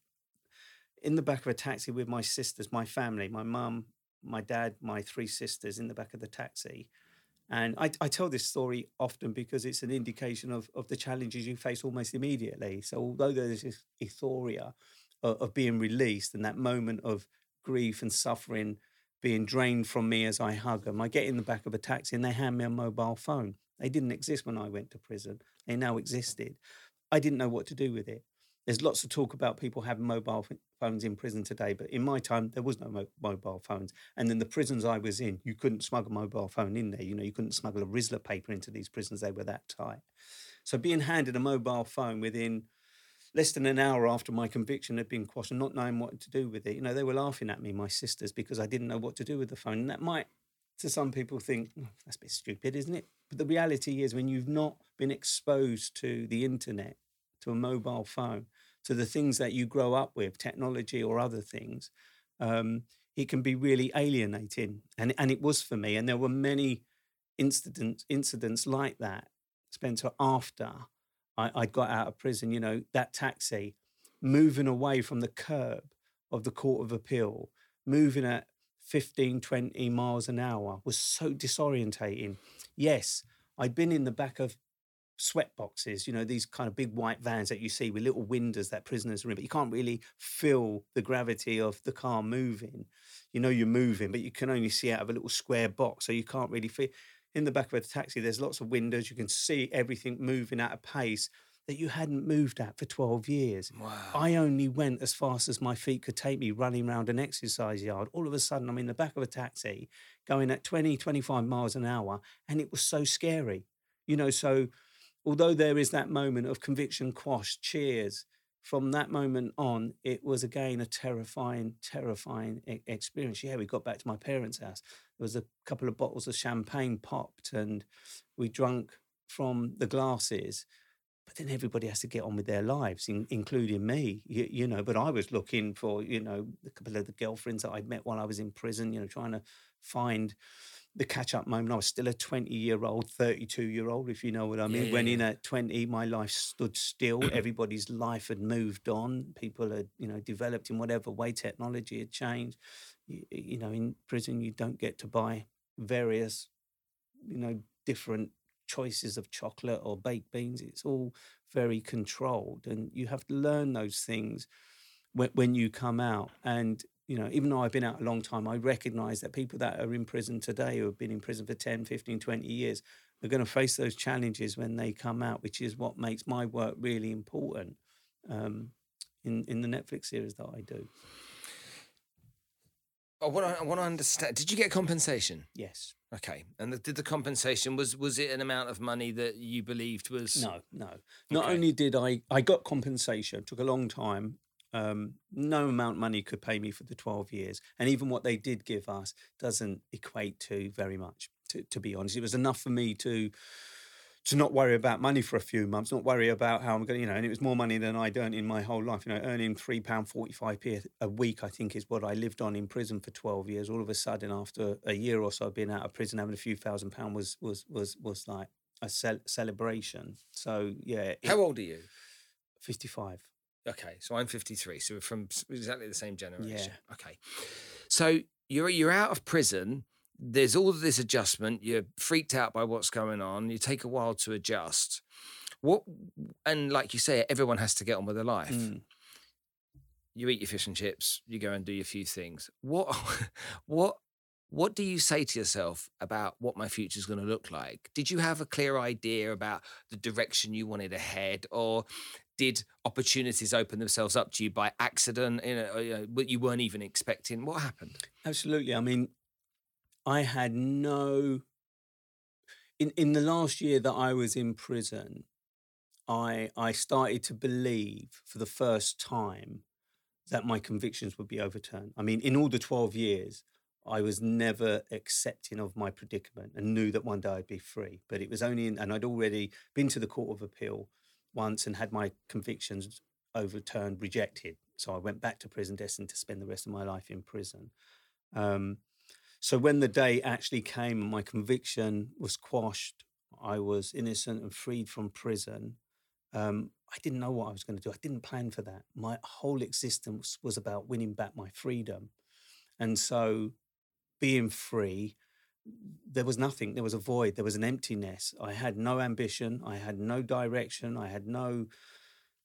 in the back of a taxi with my sisters my family my mum my dad my three sisters in the back of the taxi and I, I, tell this story often because it's an indication of, of the challenges you face almost immediately. So, although there's this euphoria of, of being released and that moment of grief and suffering being drained from me as I hug them. I get in the back of a taxi and they hand me a mobile phone. They didn't exist when I went to prison. They now existed. I didn't know what to do with it. There's lots of talk about people having mobile phones in prison today, but in my time, there was no mo- mobile phones. And then the prisons I was in, you couldn't smuggle a mobile phone in there. You know, you couldn't smuggle a Rizla paper into these prisons. They were that tight. So being handed a mobile phone within less than an hour after my conviction had been quashed and not knowing what to do with it, you know, they were laughing at me, my sisters, because I didn't know what to do with the phone. And that might, to some people, think, oh, that's a bit stupid, isn't it? But the reality is, when you've not been exposed to the internet, to a mobile phone, to the things that you grow up with, technology or other things, um, it can be really alienating. And, and it was for me. And there were many incidents, incidents like that, Spencer, after I, I got out of prison, you know, that taxi, moving away from the curb of the Court of Appeal, moving at 15, 20 miles an hour was so disorientating. Yes, I'd been in the back of sweat boxes, you know, these kind of big white vans that you see with little windows that prisoners are in, but you can't really feel the gravity of the car moving. You know you're moving, but you can only see out of a little square box, so you can't really feel in the back of a taxi, there's lots of windows. You can see everything moving at a pace that you hadn't moved at for 12 years. Wow. I only went as fast as my feet could take me running around an exercise yard. All of a sudden, I'm in the back of a taxi going at 20, 25 miles an hour. And it was so scary. You know, so although there is that moment of conviction quash, cheers, from that moment on, it was again a terrifying, terrifying e- experience. Yeah, we got back to my parents' house. There was a couple of bottles of champagne popped, and we drank from the glasses. But then everybody has to get on with their lives, in, including me, you, you, know. But I was looking for, you know, a couple of the girlfriends that I'd met while I was in prison, you know, trying to find the catch up moment. I was still a 20 year old, 32 year old, if you know what I mean. Yeah, when in at 20, my life stood still. <clears throat> Everybody's life had moved on. People had, you know, developed in whatever way technology had changed. You, you know, in prison, you don't get to buy various, you know, different choices of chocolate or baked beans. It's all very controlled. And you have to learn those things when, when you come out. And you know, even though I've been out a long time, I recognize that people that are in prison today who have been in prison for 10, 15, 20 years are going to face those challenges when they come out, which is what makes my work really important um, in, in the Netflix series that I do. I want to, I want to understand. Did you get compensation? Yes. Okay. And the, did the compensation was was it an amount of money that you believed was No, no. Not Okay. only did I, I got compensation. Took a long time. Um, no amount of money could pay me for the twelve years, and even what they did give us doesn't equate to very much. To, to be honest, it was enough for me to to not worry about money for a few months, not worry about how I'm going. to, You know, and it was more money than I'd earned in my whole life. You know, earning three pound forty five p a week, I think, is what I lived on in prison for twelve years. All of a sudden, after a year or so of being out of prison, having a few thousand pound was was was was like a cel- celebration. So yeah, How old are you? Fifty five. Okay, so I'm 53, so we're from exactly the same generation. Yeah. Okay, so you're you're out of prison. There's all of this adjustment. You're freaked out by what's going on. You take a while to adjust. What and like you say, everyone has to get on with their life. Mm. You eat your fish and chips. You go and do your few things. What <laughs> what what do you say to yourself about what my future is going to look like? Did you have a clear idea about the direction you wanted to head, or did opportunities open themselves up to you by accident? You know, you weren't even expecting. What happened? Absolutely. I mean, I had no. In in the last year that I was in prison, I I started to believe for the first time that my convictions would be overturned. I mean, in all the twelve years, I was never accepting of my predicament and knew that one day I'd be free. But it was only in, and I'd already been to the Court of Appeal once and had my convictions overturned, rejected. So I went back to prison, destined to spend the rest of my life in prison. Um, so when the day actually came and my conviction was quashed, I was innocent and freed from prison. Um, I didn't know what I was going to do. I didn't plan for that. My whole existence was about winning back my freedom. And so being free, there was nothing. There was a void. There was an emptiness. I had no ambition. I had no direction. I had no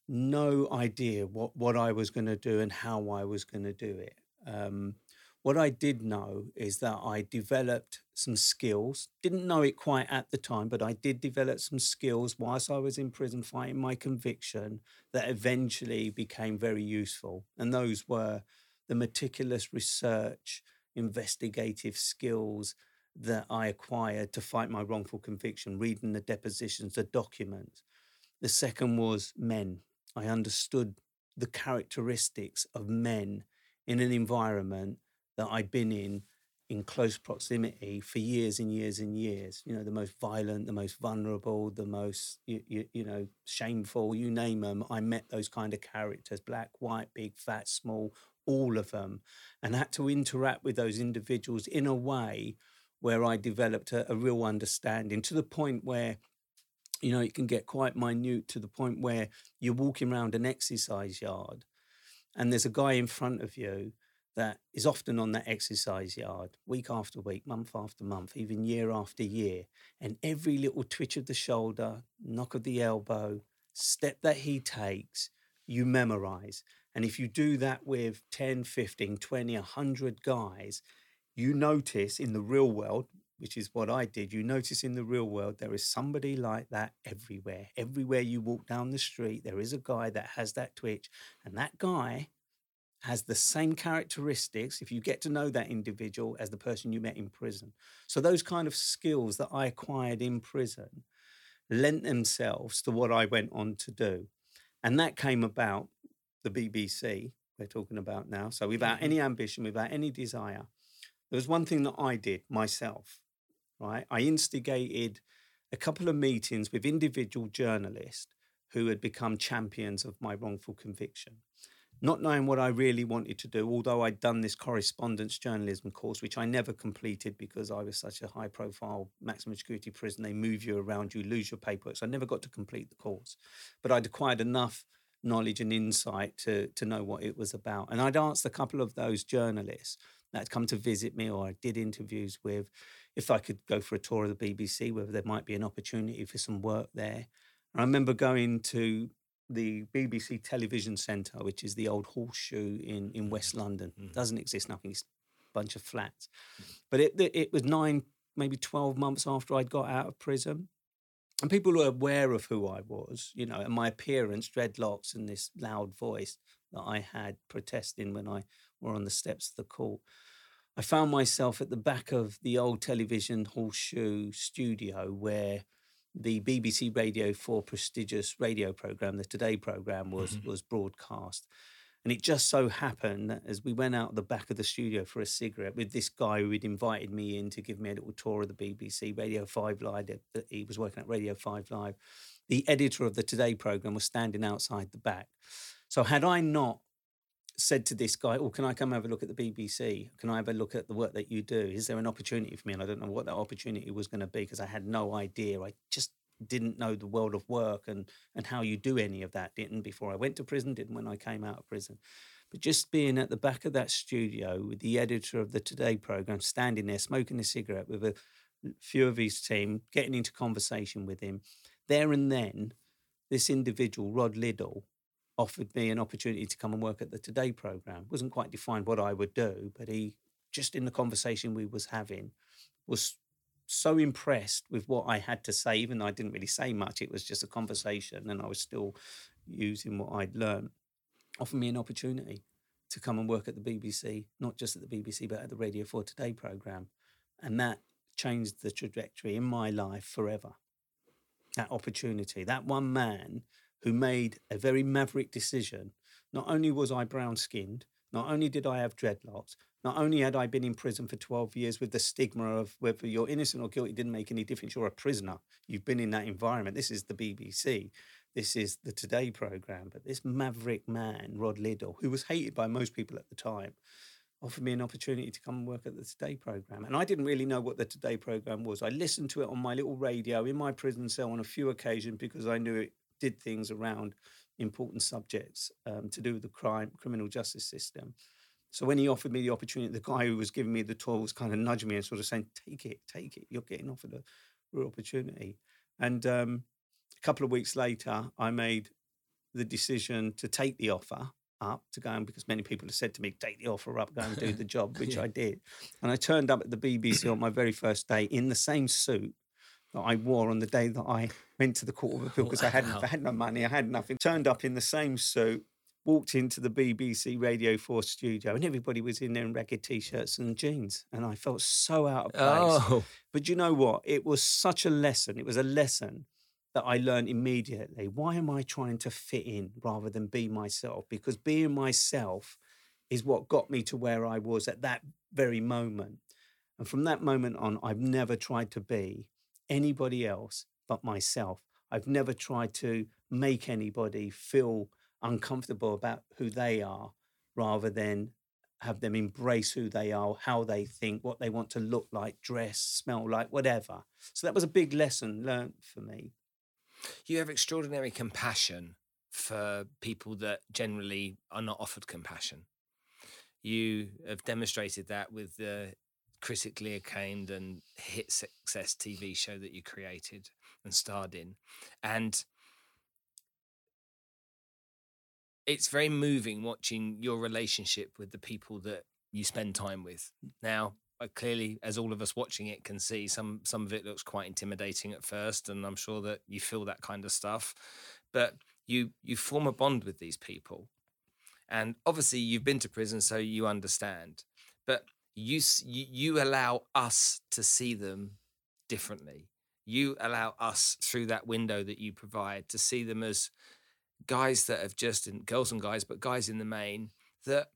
no idea what what I was going to do and how I was going to do it. Um, what I did know is that I developed some skills. Didn't know it quite at the time, but I did develop some skills whilst I was in prison fighting my conviction that eventually became very useful. And those were the meticulous research, investigative skills that I acquired to fight my wrongful conviction, reading the depositions, the documents. The second was men. I understood the characteristics of men in an environment that I'd been in in close proximity for years and years and years. You know, the most violent, the most vulnerable, the most, you, you, you know, shameful, you name them. I met those kind of characters black, white, big, fat, small, all of them, and had to interact with those individuals in a way where I developed a, a real understanding to the point where you know, it can get quite minute to the point where you're walking around an exercise yard and there's a guy in front of you that is often on that exercise yard week after week, month after month, even year after year. And every little twitch of the shoulder, knock of the elbow, step that he takes, you memorize. And if you do that with 10, 15, 20, 100 guys, you notice in the real world, which is what I did, you notice in the real world there is somebody like that everywhere. Everywhere you walk down the street, there is a guy that has that twitch, and that guy has the same characteristics if you get to know that individual as the person you met in prison. So those kind of skills that I acquired in prison lent themselves to what I went on to do. And that came about the BBC we're talking about now. So without Mhm. any ambition, without any desire, there was one thing that I did myself, right? I instigated a couple of meetings with individual journalists who had become champions of my wrongful conviction. Not knowing what I really wanted to do, although I'd done this correspondence journalism course, which I never completed because I was such a high profile maximum security prison. They move you around, you lose your paperwork. So I never got to complete the course. But I'd acquired enough knowledge and insight to, to know what it was about. And I'd asked a couple of those journalists that had come to visit me or I did interviews with if I could go for a tour of the BBC, whether there might be an opportunity for some work there. I remember going to the BBC Television Centre, which is the old horseshoe in, in West London. Mm. Doesn't exist, nothing, it's a bunch of flats. But it, it, it was nine, maybe 12 months after I'd got out of prison. And people were aware of who I was, you know, and my appearance, dreadlocks, and this loud voice that I had protesting when I were on the steps of the court. I found myself at the back of the old television horseshoe studio where the BBC Radio 4 prestigious radio program, the Today program, was Mhm. was broadcast. And it just so happened that as we went out the back of the studio for a cigarette with this guy who had invited me in to give me a little tour of the BBC Radio 5 Live, he was working at Radio 5 Live, the editor of the Today program was standing outside the back. So had I not said to this guy, "Oh, can I come have a look at the BBC? Can I have a look at the work that you do? Is there an opportunity for me?" And I don't know what that opportunity was going to be because I had no idea. I just didn't know the world of work and and how you do any of that. Didn't before I went to prison. Didn't when I came out of prison. But just being at the back of that studio with the editor of the Today program standing there smoking a cigarette with a few of his team, getting into conversation with him, there and then, this individual, Rod Liddell, offered me an opportunity to come and work at the Today program. wasn't quite defined what I would do, but he just in the conversation we was having was so impressed with what I had to say, even though I didn't really say much. It was just a conversation, and I was still using what I'd learned. Offered me an opportunity to come and work at the BBC, not just at the BBC, but at the Radio 4 Today program. And that changed the trajectory in my life forever. That opportunity, that one man who made a very maverick decision. Not only was I brown skinned, not only did I have dreadlocks, not only had I been in prison for 12 years with the stigma of whether you're innocent or guilty didn't make any difference, you're a prisoner. You've been in that environment. This is the BBC. This is the Today programme. But this maverick man, Rod Liddell, who was hated by most people at the time, offered me an opportunity to come and work at the Today programme. And I didn't really know what the Today programme was. I listened to it on my little radio in my prison cell on a few occasions because I knew it did things around important subjects um, to do with the crime, criminal justice system. So when he offered me the opportunity, the guy who was giving me the tour was kind of nudging me and sort of saying, "Take it, take it. You're getting offered a real opportunity." And um, a couple of weeks later, I made the decision to take the offer up to go and because many people have said to me, "Take the offer up, go and do the job," <laughs> which Yeah. I did. And I turned up at the BBC on my very first day in the same suit that I wore on the day that I went to the Court of Appeal oh, because I hadn't I had no money, I had nothing. Turned up in the same suit, walked into the BBC Radio 4 studio, and everybody was in there in ragged t-shirts and jeans. And I felt so out of place. Oh, But you know what? It was such a lesson. It was a lesson that I learned immediately. Why am I trying to fit in rather than be myself? Because being myself is what got me to where I was at that very moment. And from that moment on, I've never tried to be anybody else but myself. I've never tried to make anybody feel uncomfortable about who they are rather than have them embrace who they are, how they think, what they want to look like, dress, smell like, whatever. So that was a big lesson learned for me. you have extraordinary compassion for people that generally are not offered compassion. You have demonstrated that with the critically acclaimed and hit success TV show that you created and starred in. And it's very moving watching your relationship with the people that you spend time with. Now, clearly, as all of us watching it can see, some some of it looks quite intimidating at first, and I'm sure that you feel that kind of stuff. But you you form a bond with these people, and obviously you've been to prison, so you understand. But you you, allow us to see them differently. You allow us through that window that you provide to see them as guys that have just and girls and guys, but guys in the main that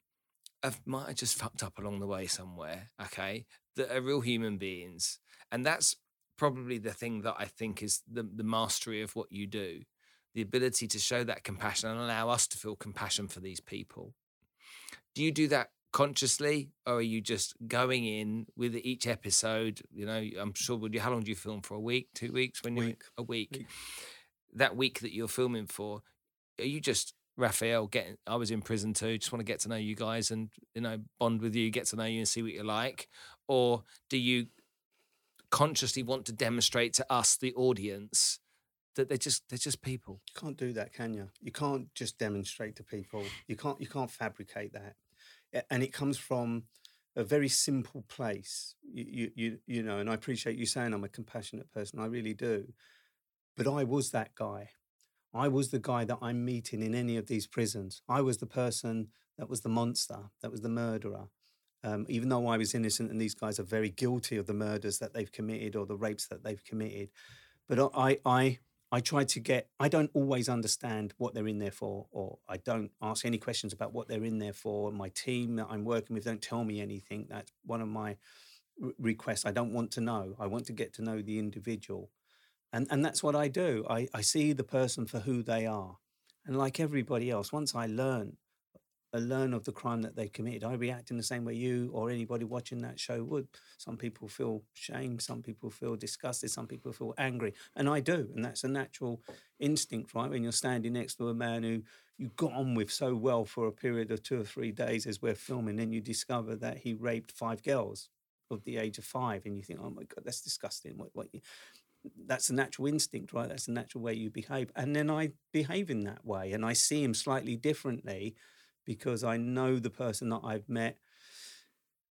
have might have just fucked up along the way somewhere. Okay, that are real human beings, and that's probably the thing that I think is the the mastery of what you do, the ability to show that compassion and allow us to feel compassion for these people. Do you do that consciously, or are you just going in with each episode? You know, I'm mm. sure. Would you? How long do you film for? A week, two weeks? When you Week. a week. Week. That week that you're filming for, are you just Raphael getting? I was in prison too. Just want to get to know you guys and you know bond with you, get to know you, and see what you're like. Or do you consciously want to demonstrate to us, the audience, that they're just they're just people. You can't do that, can you? You can't just demonstrate to people. You can't you can't fabricate that, and it comes from a very simple place. You you you, know, and I appreciate you saying I'm a compassionate person. I really do, but I was that guy. I was the guy that I'm meeting in any of these prisons. I was the person that was the monster, that was the murderer. Um, even though I was innocent and these guys are very guilty of the murders that they've committed or the rapes that they've committed. But I, I, I try to get, I don't always understand what they're in there for, or I don't ask any questions about what they're in there for. My team that I'm working with don't tell me anything. That's one of my r- requests. I don't want to know. I want to get to know the individual. And, and that's what I do. I, I see the person for who they are. And like everybody else, once I learn, learn of the crime that they committed, I react in the same way you or anybody watching that show would. Some people feel shame, some people feel disgusted, some people feel angry. And I do. And that's a natural instinct, right? When you're standing next to a man who you got on with so well for a period of two or three days as we're filming, then you discover that he raped five girls of the age of five. And you think, oh my God, that's disgusting. What, what that's a natural instinct, right? That's the natural way you behave. And then I behave in that way and I see him slightly differently because I know the person that I've met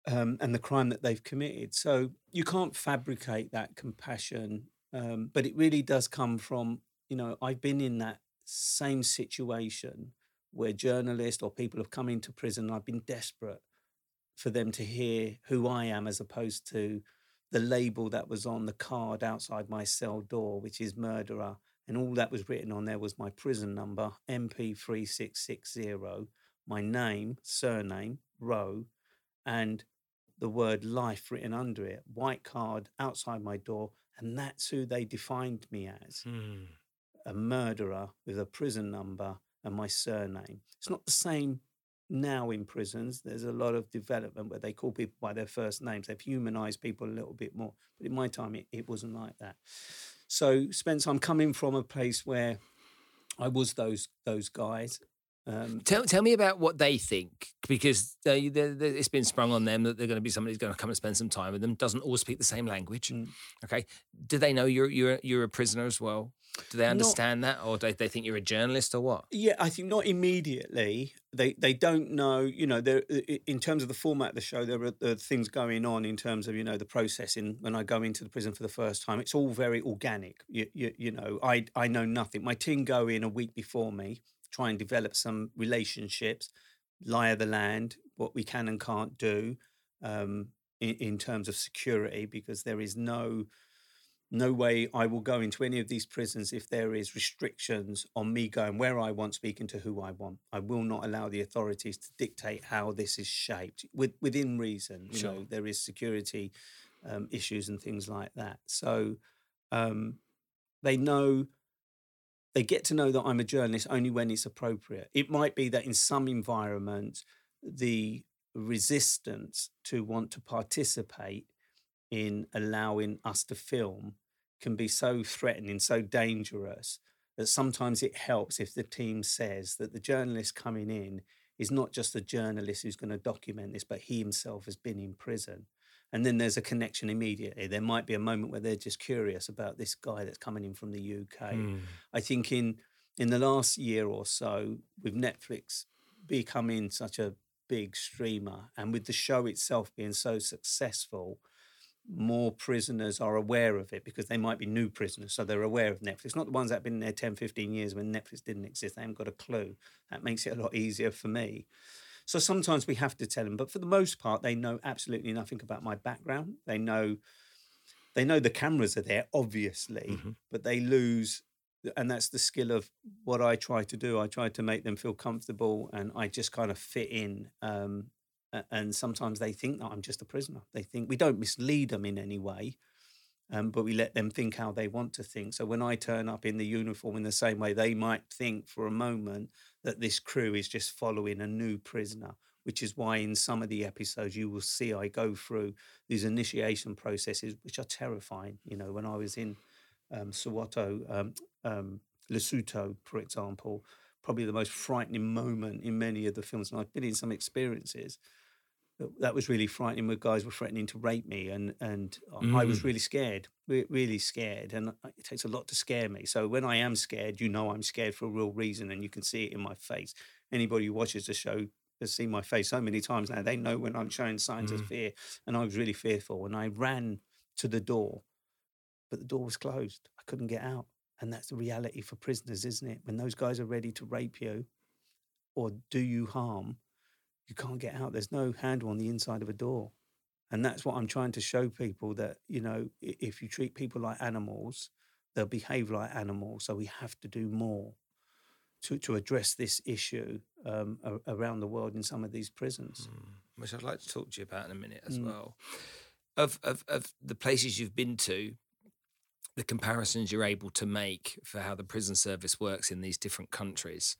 um, and the crime that they've committed. So you can't fabricate that compassion, um, but it really does come from, you know, I've been in that same situation where journalists or people have come into prison and I've been desperate for them to hear who I am as opposed to the label that was on the card outside my cell door, which is murderer. And all that was written on there was my prison number, MP3660, my name, surname, Rowe, and the word life written under it, white card outside my door. And that's who they defined me as hmm. a murderer with a prison number and my surname. It's not the same now in prisons. There's a lot of development where they call people by their first names. They've humanized people a little bit more. But in my time, it, it wasn't like that. So, Spence, I'm coming from a place where I was those those guys. Um, Tell, tell me about what they think because they, they, they, it's been sprung on them that they're going to be somebody who's going to come and spend some time with them. Doesn't all speak the same language. Mm. Okay, do they know you're you're you're a prisoner as well? Do they Not- understand that, or do they think you're a journalist, or what? Yeah, I think not immediately. They they don't know. You know, there in terms of the format of the show, there are, there are things going on in terms of you know the processing. When I go into the prison for the first time, it's all very organic. You you, you know, I I know nothing. My team go in a week before me, try and develop some relationships, lie of the land, what we can and can't do, um, in, in terms of security, because there is no no way I will go into any of these prisons if there is restrictions on me going where I want, speaking to who I want. I will not allow the authorities to dictate how this is shaped with, within reason. You Sure. know, there is security um, issues and things like that. So um, they know they get to know that I'm a journalist only when it's appropriate. It might be that in some environments, the resistance to want to participate in allowing us to film can be so threatening, so dangerous that sometimes it helps if the team says that the journalist coming in is not just a journalist who's going to document this, but he himself has been in prison. And then there's a connection immediately. There might be a moment where they're just curious about this guy that's coming in from the UK. Hmm. I think in in the last year or so, with Netflix becoming such a big streamer and with the show itself being so successful, more prisoners are aware of it because they might be new prisoners. So they're aware of Netflix. Not the ones that have been there 10, 15 years when Netflix didn't exist. They haven't got a clue. That makes it a lot easier for me. So sometimes we have to tell them, but for the most part, they know absolutely nothing about my background. They know they know the cameras are there, obviously, Mhm. but they lose and that's the skill of what I try to do. I try to make them feel comfortable, and I just kind of fit in. Um, and sometimes they think that I'm just a prisoner. They think we don't mislead them in any way, um, but we let them think how they want to think. So when I turn up in the uniform in the same way, they might think for a moment that this crew is just following a new prisoner. Which is why in some of the episodes you will see I go through these initiation processes, which are terrifying. You know, when I was in um, Soweto, um, um, Lesotho, for example, probably the most frightening moment in many of the films. And I've been in some experiences. That was really frightening. Where guys were threatening to rape me, and and I was Mm. really scared, really scared. And it takes a lot to scare me. So when I am scared, you know I'm scared for a real reason, and you can see it in my face. Anybody who watches the show has seen my face so many times now. They know when I'm showing signs of Mm. fear, and I was really fearful. And I ran to the door, but the door was closed. I couldn't get out, and that's the reality for prisoners, isn't it? When those guys are ready to rape you or do you harm, you can't get out. There's no handle on the inside of a door. And that's what I'm trying to show people that, you know, if you treat people like animals, they'll behave like animals. So we have to do more to, to address this issue um, around the world in some of these prisons. Mm, which I'd like to talk to you about in a minute as Mm. well. Of, of of the places you've been to, the comparisons you're able to make for how the prison service works in these different countries.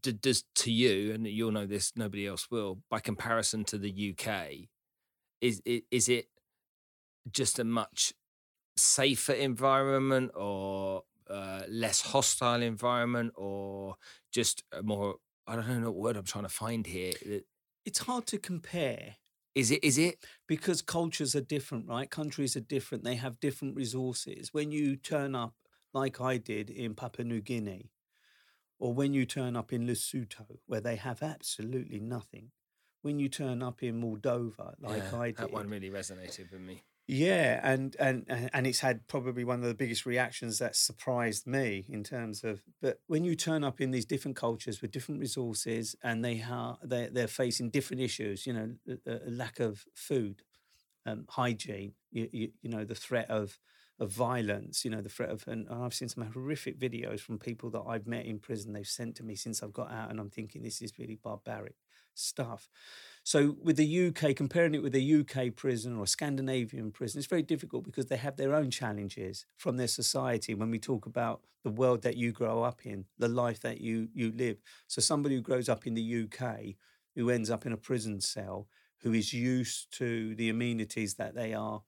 D- does to you, and you'll know this, nobody else will. By comparison to the UK, is is it just a much safer environment, or uh, less hostile environment, or just a more I don't know what word I'm trying to find here. It's hard to compare Is it? Is it? because cultures are different, right? Countries are different. They have different resources. When you turn up, like I did in Papua New Guinea, or when you turn up in Lesotho, where they have absolutely nothing, when you turn up in Moldova, like Yeah, I did, that one really resonated with me. yeah, and and and it's had probably one of the biggest reactions that surprised me in terms of. But when you turn up in these different cultures with different resources, and they are they they're facing different issues, you know, lack of food, um, hygiene, you, you you know, the threat of of violence, you know, the threat of, and I've seen some horrific videos from people that I've met in prison. They've sent to me since I've got out, and I'm thinking this is really barbaric stuff. So with the UK, comparing it with a UK prison or a Scandinavian prison, it's very difficult because they have their own challenges from their society. When we talk about the world that you grow up in, the life that you you live. So somebody who grows up in the UK, who ends up in a prison cell, who is used to the amenities that they are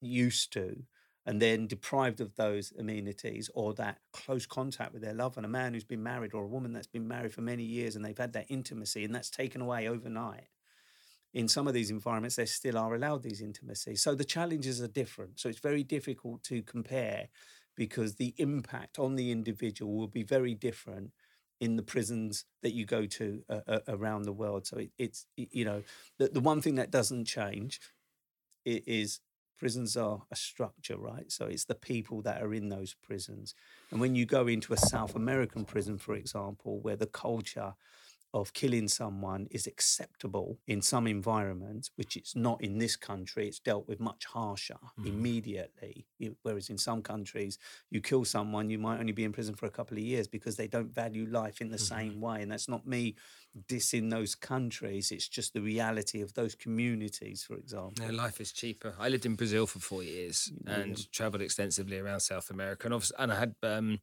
used to, and then deprived of those amenities or that close contact with their love and a man who's been married or a woman that's been married for many years and they've had that intimacy and that's taken away overnight. In some of these environments they still are allowed these intimacies so the challenges are different. So it's very difficult to compare because the impact on the individual will be very different in the prisons that you go to uh, uh, around the world. So it, it's you know the, the one thing that doesn't change is prisons are a structure, right? So it's the people that are in those prisons. And when you go into a South American prison, for example, where the culture of killing someone is acceptable in some environments, which it's not in this country, it's dealt with much harsher Mhm. immediately. Whereas in some countries, you kill someone, you might only be in prison for a couple of years because they don't value life in the Mhm. same way. And that's not me dissing those countries, it's just the reality of those communities, for example. No, life is cheaper. I lived in Brazil for four years yeah. and travelled extensively around South America, and and I had um,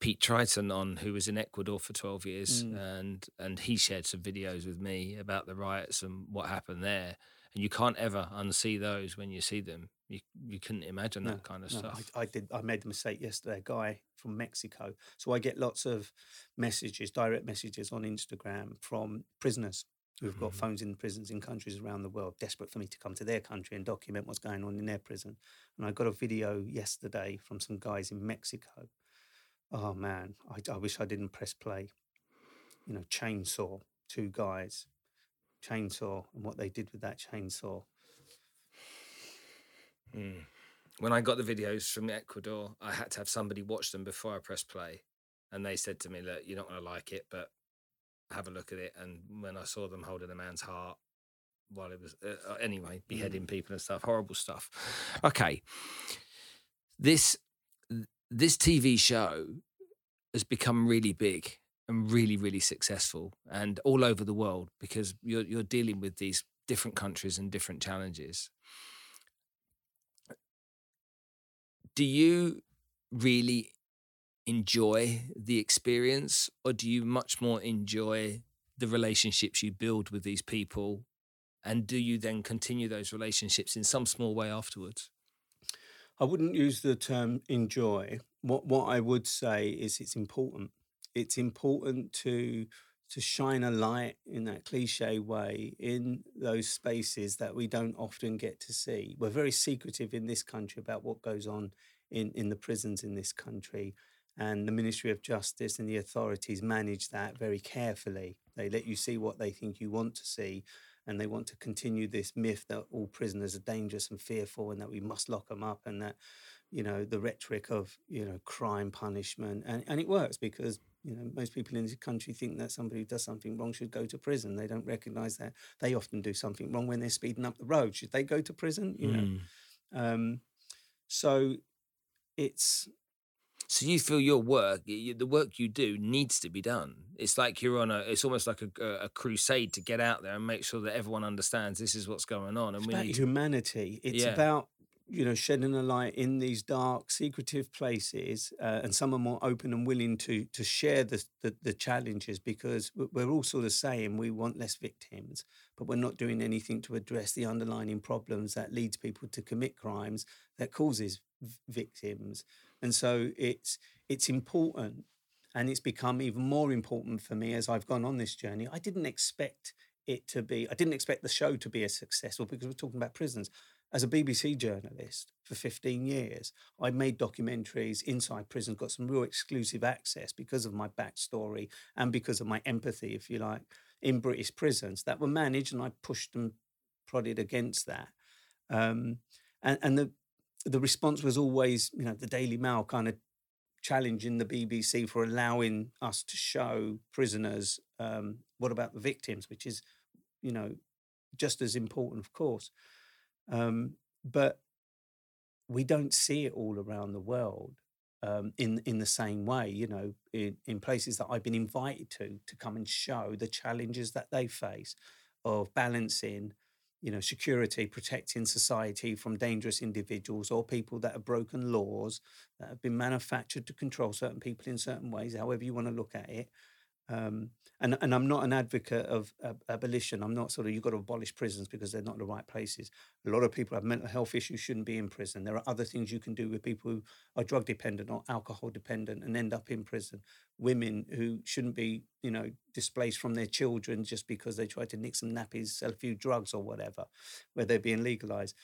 Pete Triton on, who was in Ecuador for twelve years, Mm. and and he shared some videos with me about the riots and what happened there. And you can't ever unsee those when you see them. You you couldn't imagine that kind of no, stuff. I, I did. I made the mistake yesterday. A guy from Mexico. So I get lots of messages, direct messages on Instagram from prisoners who've got Mhm. phones in prisons in countries around the world, desperate for me to come to their country and document what's going on in their prison. And I got a video yesterday from some guys in Mexico. Oh man, I, I wish I didn't press play. You know, chainsaw, two guys, chainsaw, and what they did with that chainsaw. Mm. When I got the videos from Ecuador, I had to have somebody watch them before I press play. And they said to me, Look, you're not going to like it, but have a look at it. And when I saw them holding a man's heart while it was, uh, uh, anyway, beheading people and stuff, horrible stuff. Okay. This, this TV show has become really big and really, really successful and all over the world because you're, you're dealing with these different countries and different challenges. Do you really enjoy the experience or do you much more enjoy the relationships you build with these people and do you then continue those relationships in some small way afterwards I wouldn't use the term enjoy. What what I would say is it's important. It's important to to shine a light in that cliche way in those spaces that we don't often get to see. We're very secretive in this country about what goes on in, in the prisons in this country. And the Ministry of Justice and the authorities manage that very carefully. They let you see what they think you want to see. And they want to continue this myth that all prisoners are dangerous and fearful and that we must lock them up and that, you know, the rhetoric of, you know, crime punishment. And, and it works because you know, most people in this country think that somebody who does something wrong should go to prison. They don't recognise that they often do something wrong when they're speeding up the road. Should they go to prison? You know, mm. um, so it's. So you feel your work, the work you do, needs to be done. It's like you're on a. It's almost like a, a crusade to get out there and make sure that everyone understands this is what's going on. And it's we about need humanity. It's yeah. about you know, shedding a light in these dark, secretive places, uh, and some are more open and willing to to share the, the, the challenges because we're all sort of saying we want less victims, but we're not doing anything to address the underlying problems that leads people to commit crimes that causes victims, and so it's it's important, and it's become even more important for me as I've gone on this journey. I didn't expect it to be. I didn't expect the show to be as successful because we're talking about prisons as a BBC journalist for 15 years, I made documentaries inside prisons, got some real exclusive access because of my backstory and because of my empathy, if you like, in British prisons that were managed, and I pushed and prodded against that. Um, and, and the the response was always, you know, the Daily Mail kind of challenging the BBC for allowing us to show prisoners. Um, what about the victims, which is, you know, just as important, of course. Um, but we don't see it all around the world um, in in the same way. You know, in, in places that I've been invited to to come and show the challenges that they face of balancing, you know, security, protecting society from dangerous individuals or people that have broken laws that have been manufactured to control certain people in certain ways. However you want to look at it. Um, and and I'm not an advocate of abolition. I'm not sort of you've got to abolish prisons because they're not the right places. A lot of people have mental health issues, shouldn't be in prison. There are other things you can do with people who are drug dependent or alcohol dependent and end up in prison. Women who shouldn't be, you know, displaced from their children just because they try to nick some nappies, sell a few drugs or whatever, where they're being legalized.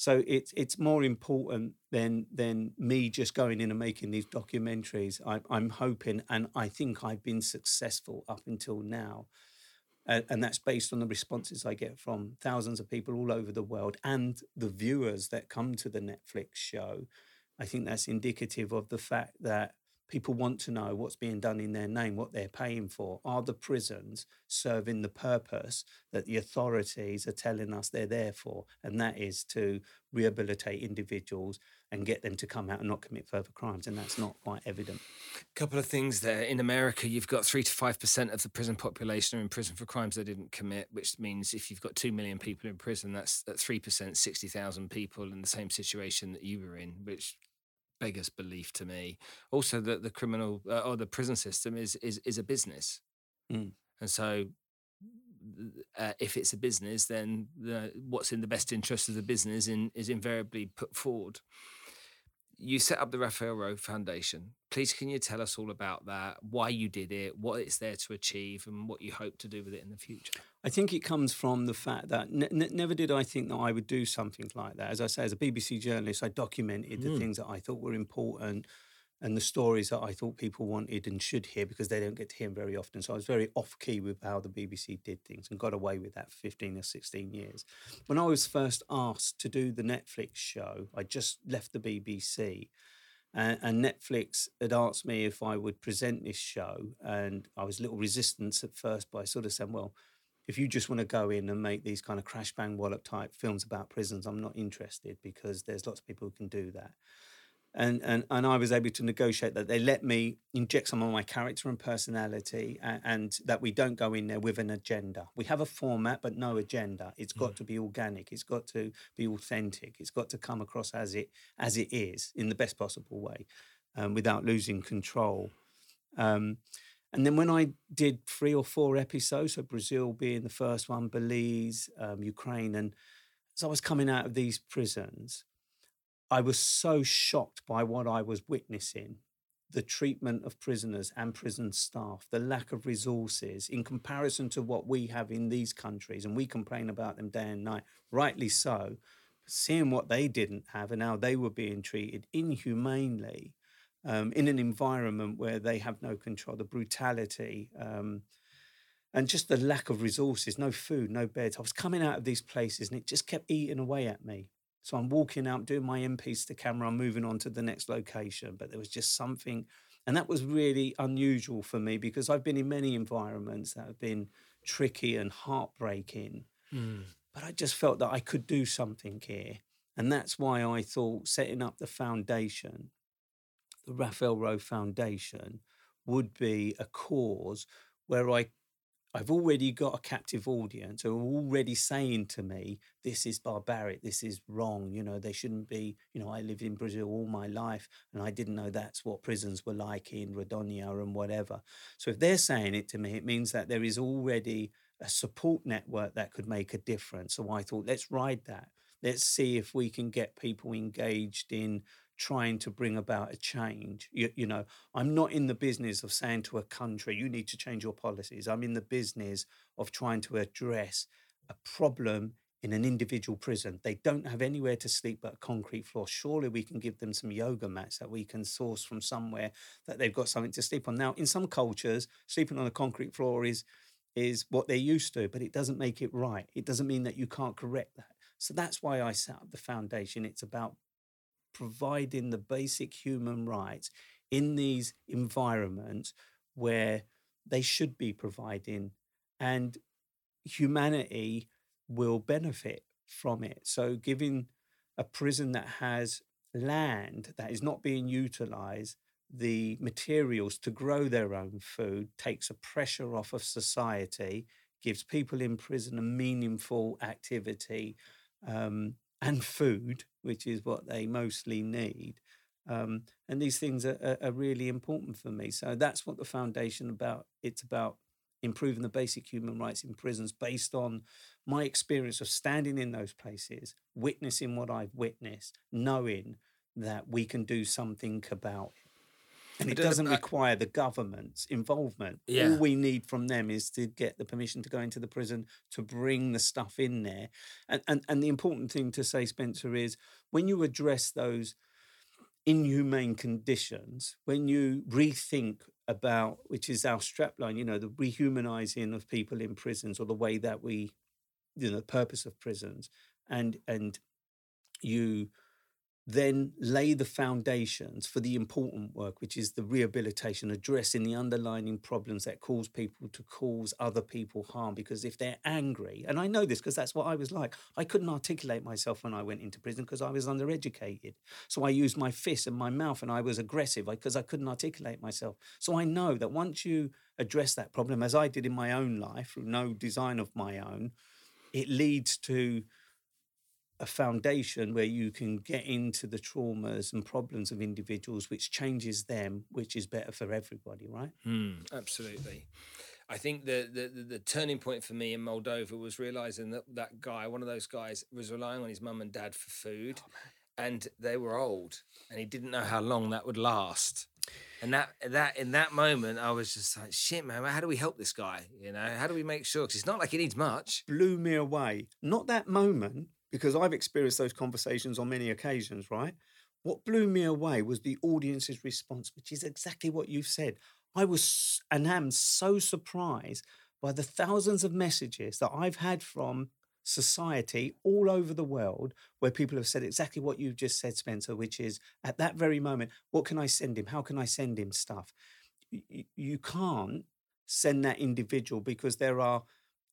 So it's it's more important than than me just going in and making these documentaries. I, I'm hoping, and I think I've been successful up until now, uh, and that's based on the responses I get from thousands of people all over the world and the viewers that come to the Netflix show. I think that's indicative of the fact that People want to know what's being done in their name, what they're paying for. Are the prisons serving the purpose that the authorities are telling us they're there for? And that is to rehabilitate individuals and get them to come out and not commit further crimes. And that's not quite evident. A couple of things there. In America, you've got three to 5% of the prison population are in prison for crimes they didn't commit, which means if you've got 2 million people in prison, that's at 3%, 60,000 people in the same situation that you were in, which beggars belief to me. Also, that the criminal uh, or the prison system is is is a business, mm. and so uh, if it's a business, then the, what's in the best interest of the business in, is invariably put forward you set up the Raphael Rowe Foundation. Please, can you tell us all about that? Why you did it, what it's there to achieve, and what you hope to do with it in the future? I think it comes from the fact that never did I think that I would do something like that. As I say, as a BBC journalist, I documented mm. the things that I thought were important and the stories that I thought people wanted and should hear because they don't get to hear them very often. So I was very off key with how the BBC did things and got away with that for 15 or 16 years. When I was first asked to do the Netflix show, I just left the BBC. And, and Netflix had asked me if I would present this show, and I was a little resistance at first, but I sort of said, "Well, if you just want to go in and make these kind of crash bang wallop type films about prisons, I'm not interested because there's lots of people who can do that and, and and I was able to negotiate that they let me inject some of my character and personality, and, and, that we don't go in there with an agenda. We have a format, but no agenda. It's got mm. to be organic. It's got to be authentic. It's got to come across as it as it is in the best possible way, um, without losing control. Um, and then when I did three or four episodes, so Brazil being the first one, Belize, um, Ukraine, and as I was coming out of these prisons, I was so shocked by what I was witnessing the treatment of prisoners and prison staff, the lack of resources in comparison to what we have in these countries, and we complain about them day and night, rightly so. Seeing what they didn't have and how they were being treated inhumanely um, in an environment where they have no control, the brutality, um, and just the lack of resources, no food, no beds. I was coming out of these places and it just kept eating away at me. So I'm walking out, doing my M-piece to camera, I'm moving on to the next location. But there was just something, and that was really unusual for me because I've been in many environments that have been tricky and heartbreaking. Mm. But I just felt that I could do something here. And that's why I thought setting up the foundation, the Raphael Rowe Foundation, would be a cause where I I've already got a captive audience who are already saying to me, this is barbaric, this is wrong, you know, they shouldn't be, you know, I lived in Brazil all my life and I didn't know that's what prisons were like in Rondônia and whatever. So if they're saying it to me, it means that there is already a support network that could make a difference. So I thought, let's ride that. Let's see if we can get people engaged in trying to bring about a change. You, you, know, I'm not in the business of saying to a country, you need to change your policies. I'm in the business of trying to address a problem in an individual prison. They don't have anywhere to sleep but a concrete floor. Surely we can give them some yoga mats that we can source from somewhere that they've got something to sleep on. Now, in some cultures, sleeping on a concrete floor is is what they're used to, but it doesn't make it right. It doesn't mean that you can't correct that. So that's why I set up the foundation. It's about providing the basic human rights in these environments where they should be providing, and humanity will benefit from it. So, giving a prison that has land that is not being utilized the materials to grow their own food takes a pressure off of society gives people in prison a meaningful activity um, and food, which is what they mostly need. Um, and these things are, are, really important for me. So that's what the foundation about. It's about improving the basic human rights in prisons based on my experience of standing in those places, witnessing what I've witnessed, knowing that we can do something about it. And it <laughs> doesn't require the government's involvement. Yeah. All we need from them is to get the permission to go into the prison to bring the stuff in there. And, and, and the important thing to say, Spencer, is when you address those inhumane conditions, when you rethink about, which is our strapline, you know, the rehumanizing of people in prisons or the way that we, you know, the purpose of prisons, and and you then lay the foundations for the important work, which is the rehabilitation, addressing the underlying problems that cause people to cause other people harm. Because if they're angry, and I know this because that's what I was like, I couldn't articulate myself when I went into prison because I was undereducated. So I used my fists and my mouth and I was aggressive because I couldn't articulate myself. So I know that once you address that problem, as I did in my own life, through no design of my own, it leads to a foundation where you can get into the traumas and problems of individuals, which changes them, which is better for everybody, right? Mm, absolutely. I think the, the, the turning point for me in Moldova was realizing that that guy, one of those guys, was relying on his mum and dad for food, oh, and they were old, and he didn't know how long that would last. And that that in that moment, I was just like, "Shit, man! How do we help this guy? You know, how do we make sure? Because it's not like he needs much." Blew me away. Not that moment, because I've experienced those conversations on many occasions, right? What blew me away was the audience's response, which is exactly what you've said. I was and am so surprised by the thousands of messages that I've had from society all over the world where people have said exactly what you've just said, Spencer, which is at that very moment, what can I send him? How can I send him stuff? You, can't send that individual because there are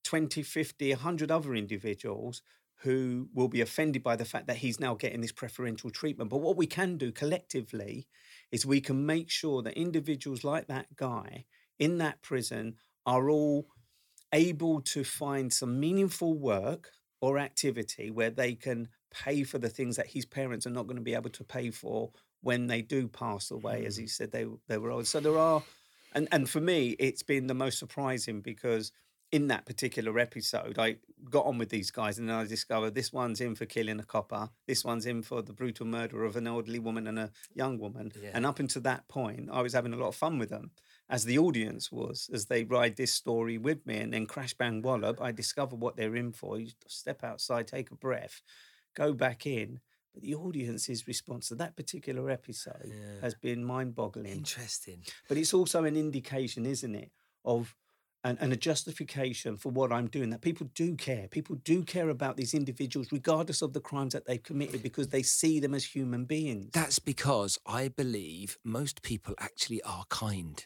20, 50, 100 other individuals who will be offended by the fact that he's now getting this preferential treatment. But what we can do collectively is we can make sure that individuals like that guy in that prison are all able to find some meaningful work or activity where they can pay for the things that his parents are not going to be able to pay for when they do pass away, as he mm. said they they were old. So there are, and and for me, it's been the most surprising because in that particular episode, I got on with these guys, and then I discovered this one's in for killing a copper, this one's in for the brutal murder of an elderly woman and a young woman. Yeah. And up until that point, I was having a lot of fun with them, as the audience was, as they ride this story with me. And then crash bang wallop, I discover what they're in for. You step outside, take a breath, go back in. But the audience's response to that particular episode Yeah. has been mind boggling. Interesting. But it's also an indication, isn't it, of and, and a justification for what I'm doing that people do care. People do care about these individuals, regardless of the crimes that they've committed, because they see them as human beings. That's because I believe most people actually are kind.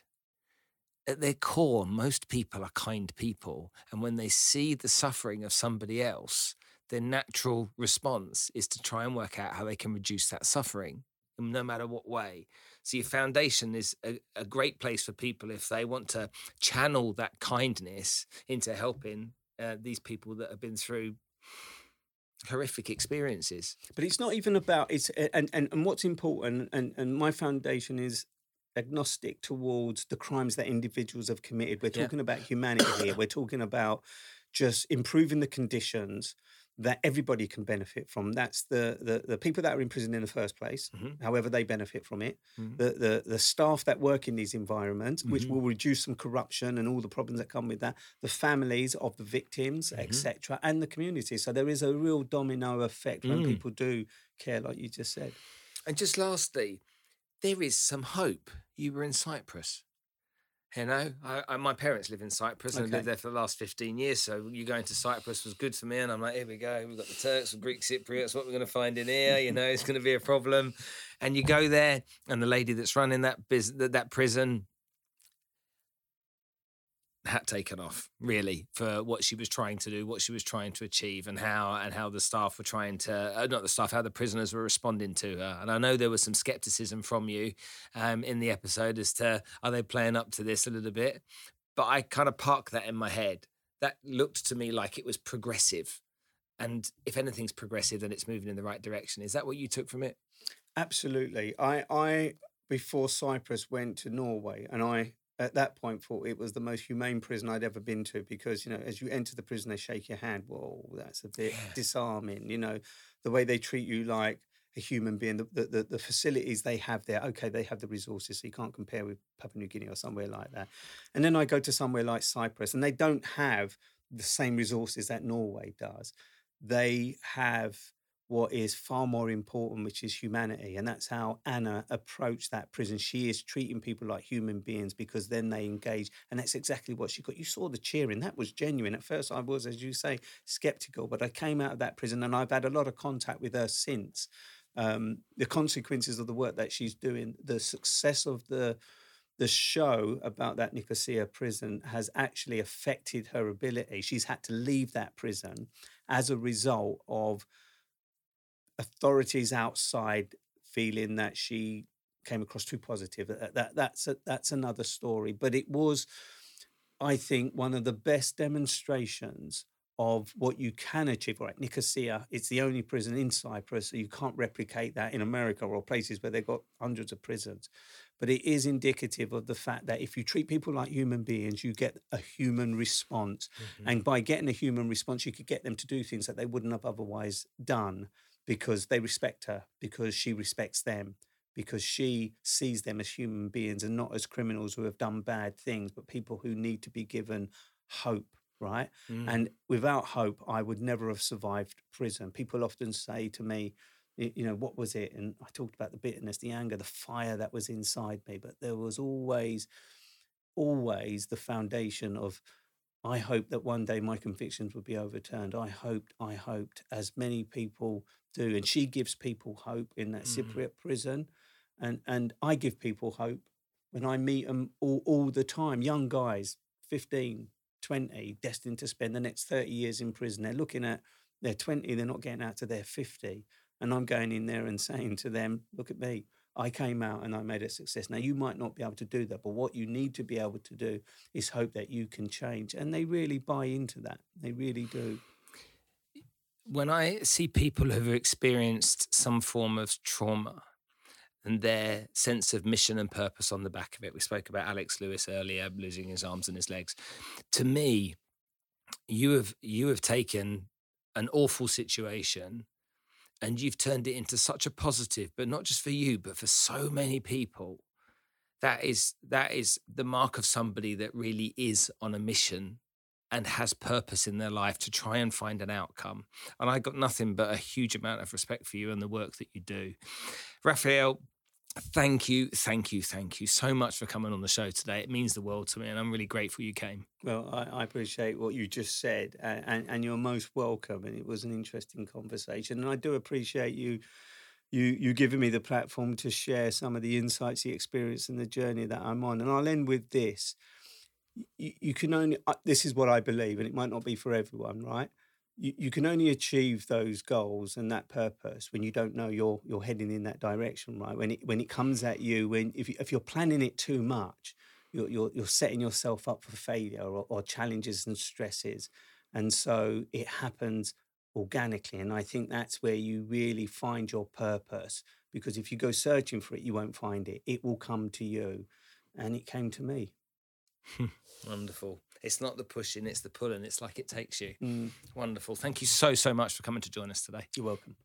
At their core, most people are kind people. And when they see the suffering of somebody else, their natural response is to try and work out how they can reduce that suffering, no matter what way. So, your foundation is a, a great place for people if they want to channel that kindness into helping uh, these people that have been through horrific experiences. but it's not even about it's and, and, and what's important and, and my foundation is agnostic towards the crimes that individuals have committed. We're Yeah. talking about humanity here. <coughs> We're talking about just improving the conditions that everybody can benefit from. That's the the, the people that are in prison in the first place, Mhm. however they benefit from it. Mhm. The, the the staff that work in these environments, which Mhm. will reduce some corruption and all the problems that come with that. The families of the victims, etc., and the community. So there is a real domino effect when Mm. people do care, like you just said. And just lastly, there is some hope. You were in Cyprus. You know, I, I, my parents live in Cyprus and Okay. lived there for the last 15 years. So you going to Cyprus was good for me. And I'm like, here we go. We've got the Turks, the Greek Cypriots. What we're going to find in here? You know, it's going to be a problem. And you go there, and the lady that's running that, bus- that, that prison, hat taken off really for what she was trying to do what she was trying to achieve and how and how the staff were trying to uh, not the staff how the prisoners were responding to her. And i know there was some skepticism from you um, in the episode as to are they playing up to this a little bit? But i kind of parked that in my head. That looked to me like it was progressive. And if anything's progressive then it's moving in the right direction. Is that what you took from it? Absolutely. I, I before Cyprus went to Norway, and I at that point thought it was the most humane prison I'd ever been to because you know as you enter the prison they shake your hand. Whoa, that's a bit Yeah. disarming. You know the way they treat you like a human being. The, the the the facilities they have there. Okay, they have the resources, so you can't compare with Papua New Guinea or somewhere like that. And then I go to somewhere like Cyprus, and they don't have the same resources that Norway does. They have what is far more important, which is humanity. And that's how Anna approached that prison. She is treating people like human beings because then they engage. And that's exactly what she got. You saw the cheering. That was genuine. At first, I was, as you say, skeptical, but I came out of that prison and I've had a lot of contact with her since. Um, the consequences of the work that she's doing, the success of the the show about that Nicosia prison has actually affected her ability. She's had to leave that prison as a result of authorities outside feeling that she came across too positive. That, that that's a, that's another story. But it was, I think, one of the best demonstrations of what you can achieve. Right, Nicosia, it's the only prison in Cyprus, so you can't replicate that in America or places where they've got hundreds of prisons. But it is indicative of the fact that if you treat people like human beings, you get a human response. And mm-hmm. by getting a human response, you could get them to do things that they wouldn't have otherwise done because they respect her, because she respects them, because she sees them as human beings and not as criminals who have done bad things, but people who need to be given hope, right? Mm. And without hope, I would never have survived prison. People often say to me, you know, what was it? And I talked about the bitterness, the anger, the fire that was inside me, but there was always, always the foundation of I hope that one day my convictions would be overturned. I hoped, I hoped, as many people do. And she gives people hope in that Mm. Cypriot prison. And and I give people hope when I meet them all, all the time. Young guys, 15, 20, destined to spend the next 30 years in prison. They're looking at they're 20, they're not getting out to their 50. And I'm going in there and saying to them, look at me. I came out and I made a success. Now, you might not be able to do that, but what you need to be able to do is hope that you can change. And they really buy into that. They really do. when I see people who've experienced some form of trauma and their sense of mission and purpose on the back of it, we spoke about Alex Lewis earlier, losing his arms and his legs. To me, you have you have taken an awful situation and you've turned it into such a positive but not just for you but for so many people that is that is the mark of somebody that really is on a mission and has purpose in their life to try and find an outcome. And i got nothing but a huge amount of respect for you and the work that you do. Raphael Thank you, thank you, thank you so much for coming on the show today. It means the world to me, and I'm really grateful you came. Well, I, I appreciate what you just said, and, and, you're most welcome. And it was an interesting conversation, and I do appreciate you, you, you giving me the platform to share some of the insights, the experience, and the journey that I'm on. And I'll end with this: you, you can only. This is what I believe, and it might not be for everyone, right? You, you can only achieve those goals and that purpose when you don't know you're you're heading in that direction, right? When it when it comes at you, when if you, if you're planning it too much, you're you're, you're setting yourself up for failure or, or challenges and stresses, and so it happens organically. And I think that's where you really find your purpose because if you go searching for it, you won't find it. It will come to you, and it came to me. <laughs> Wonderful. It's not the pushing, it's the pulling. It's like it takes you. Mm. Wonderful. Thank you so, so much for coming to join us today. You're welcome.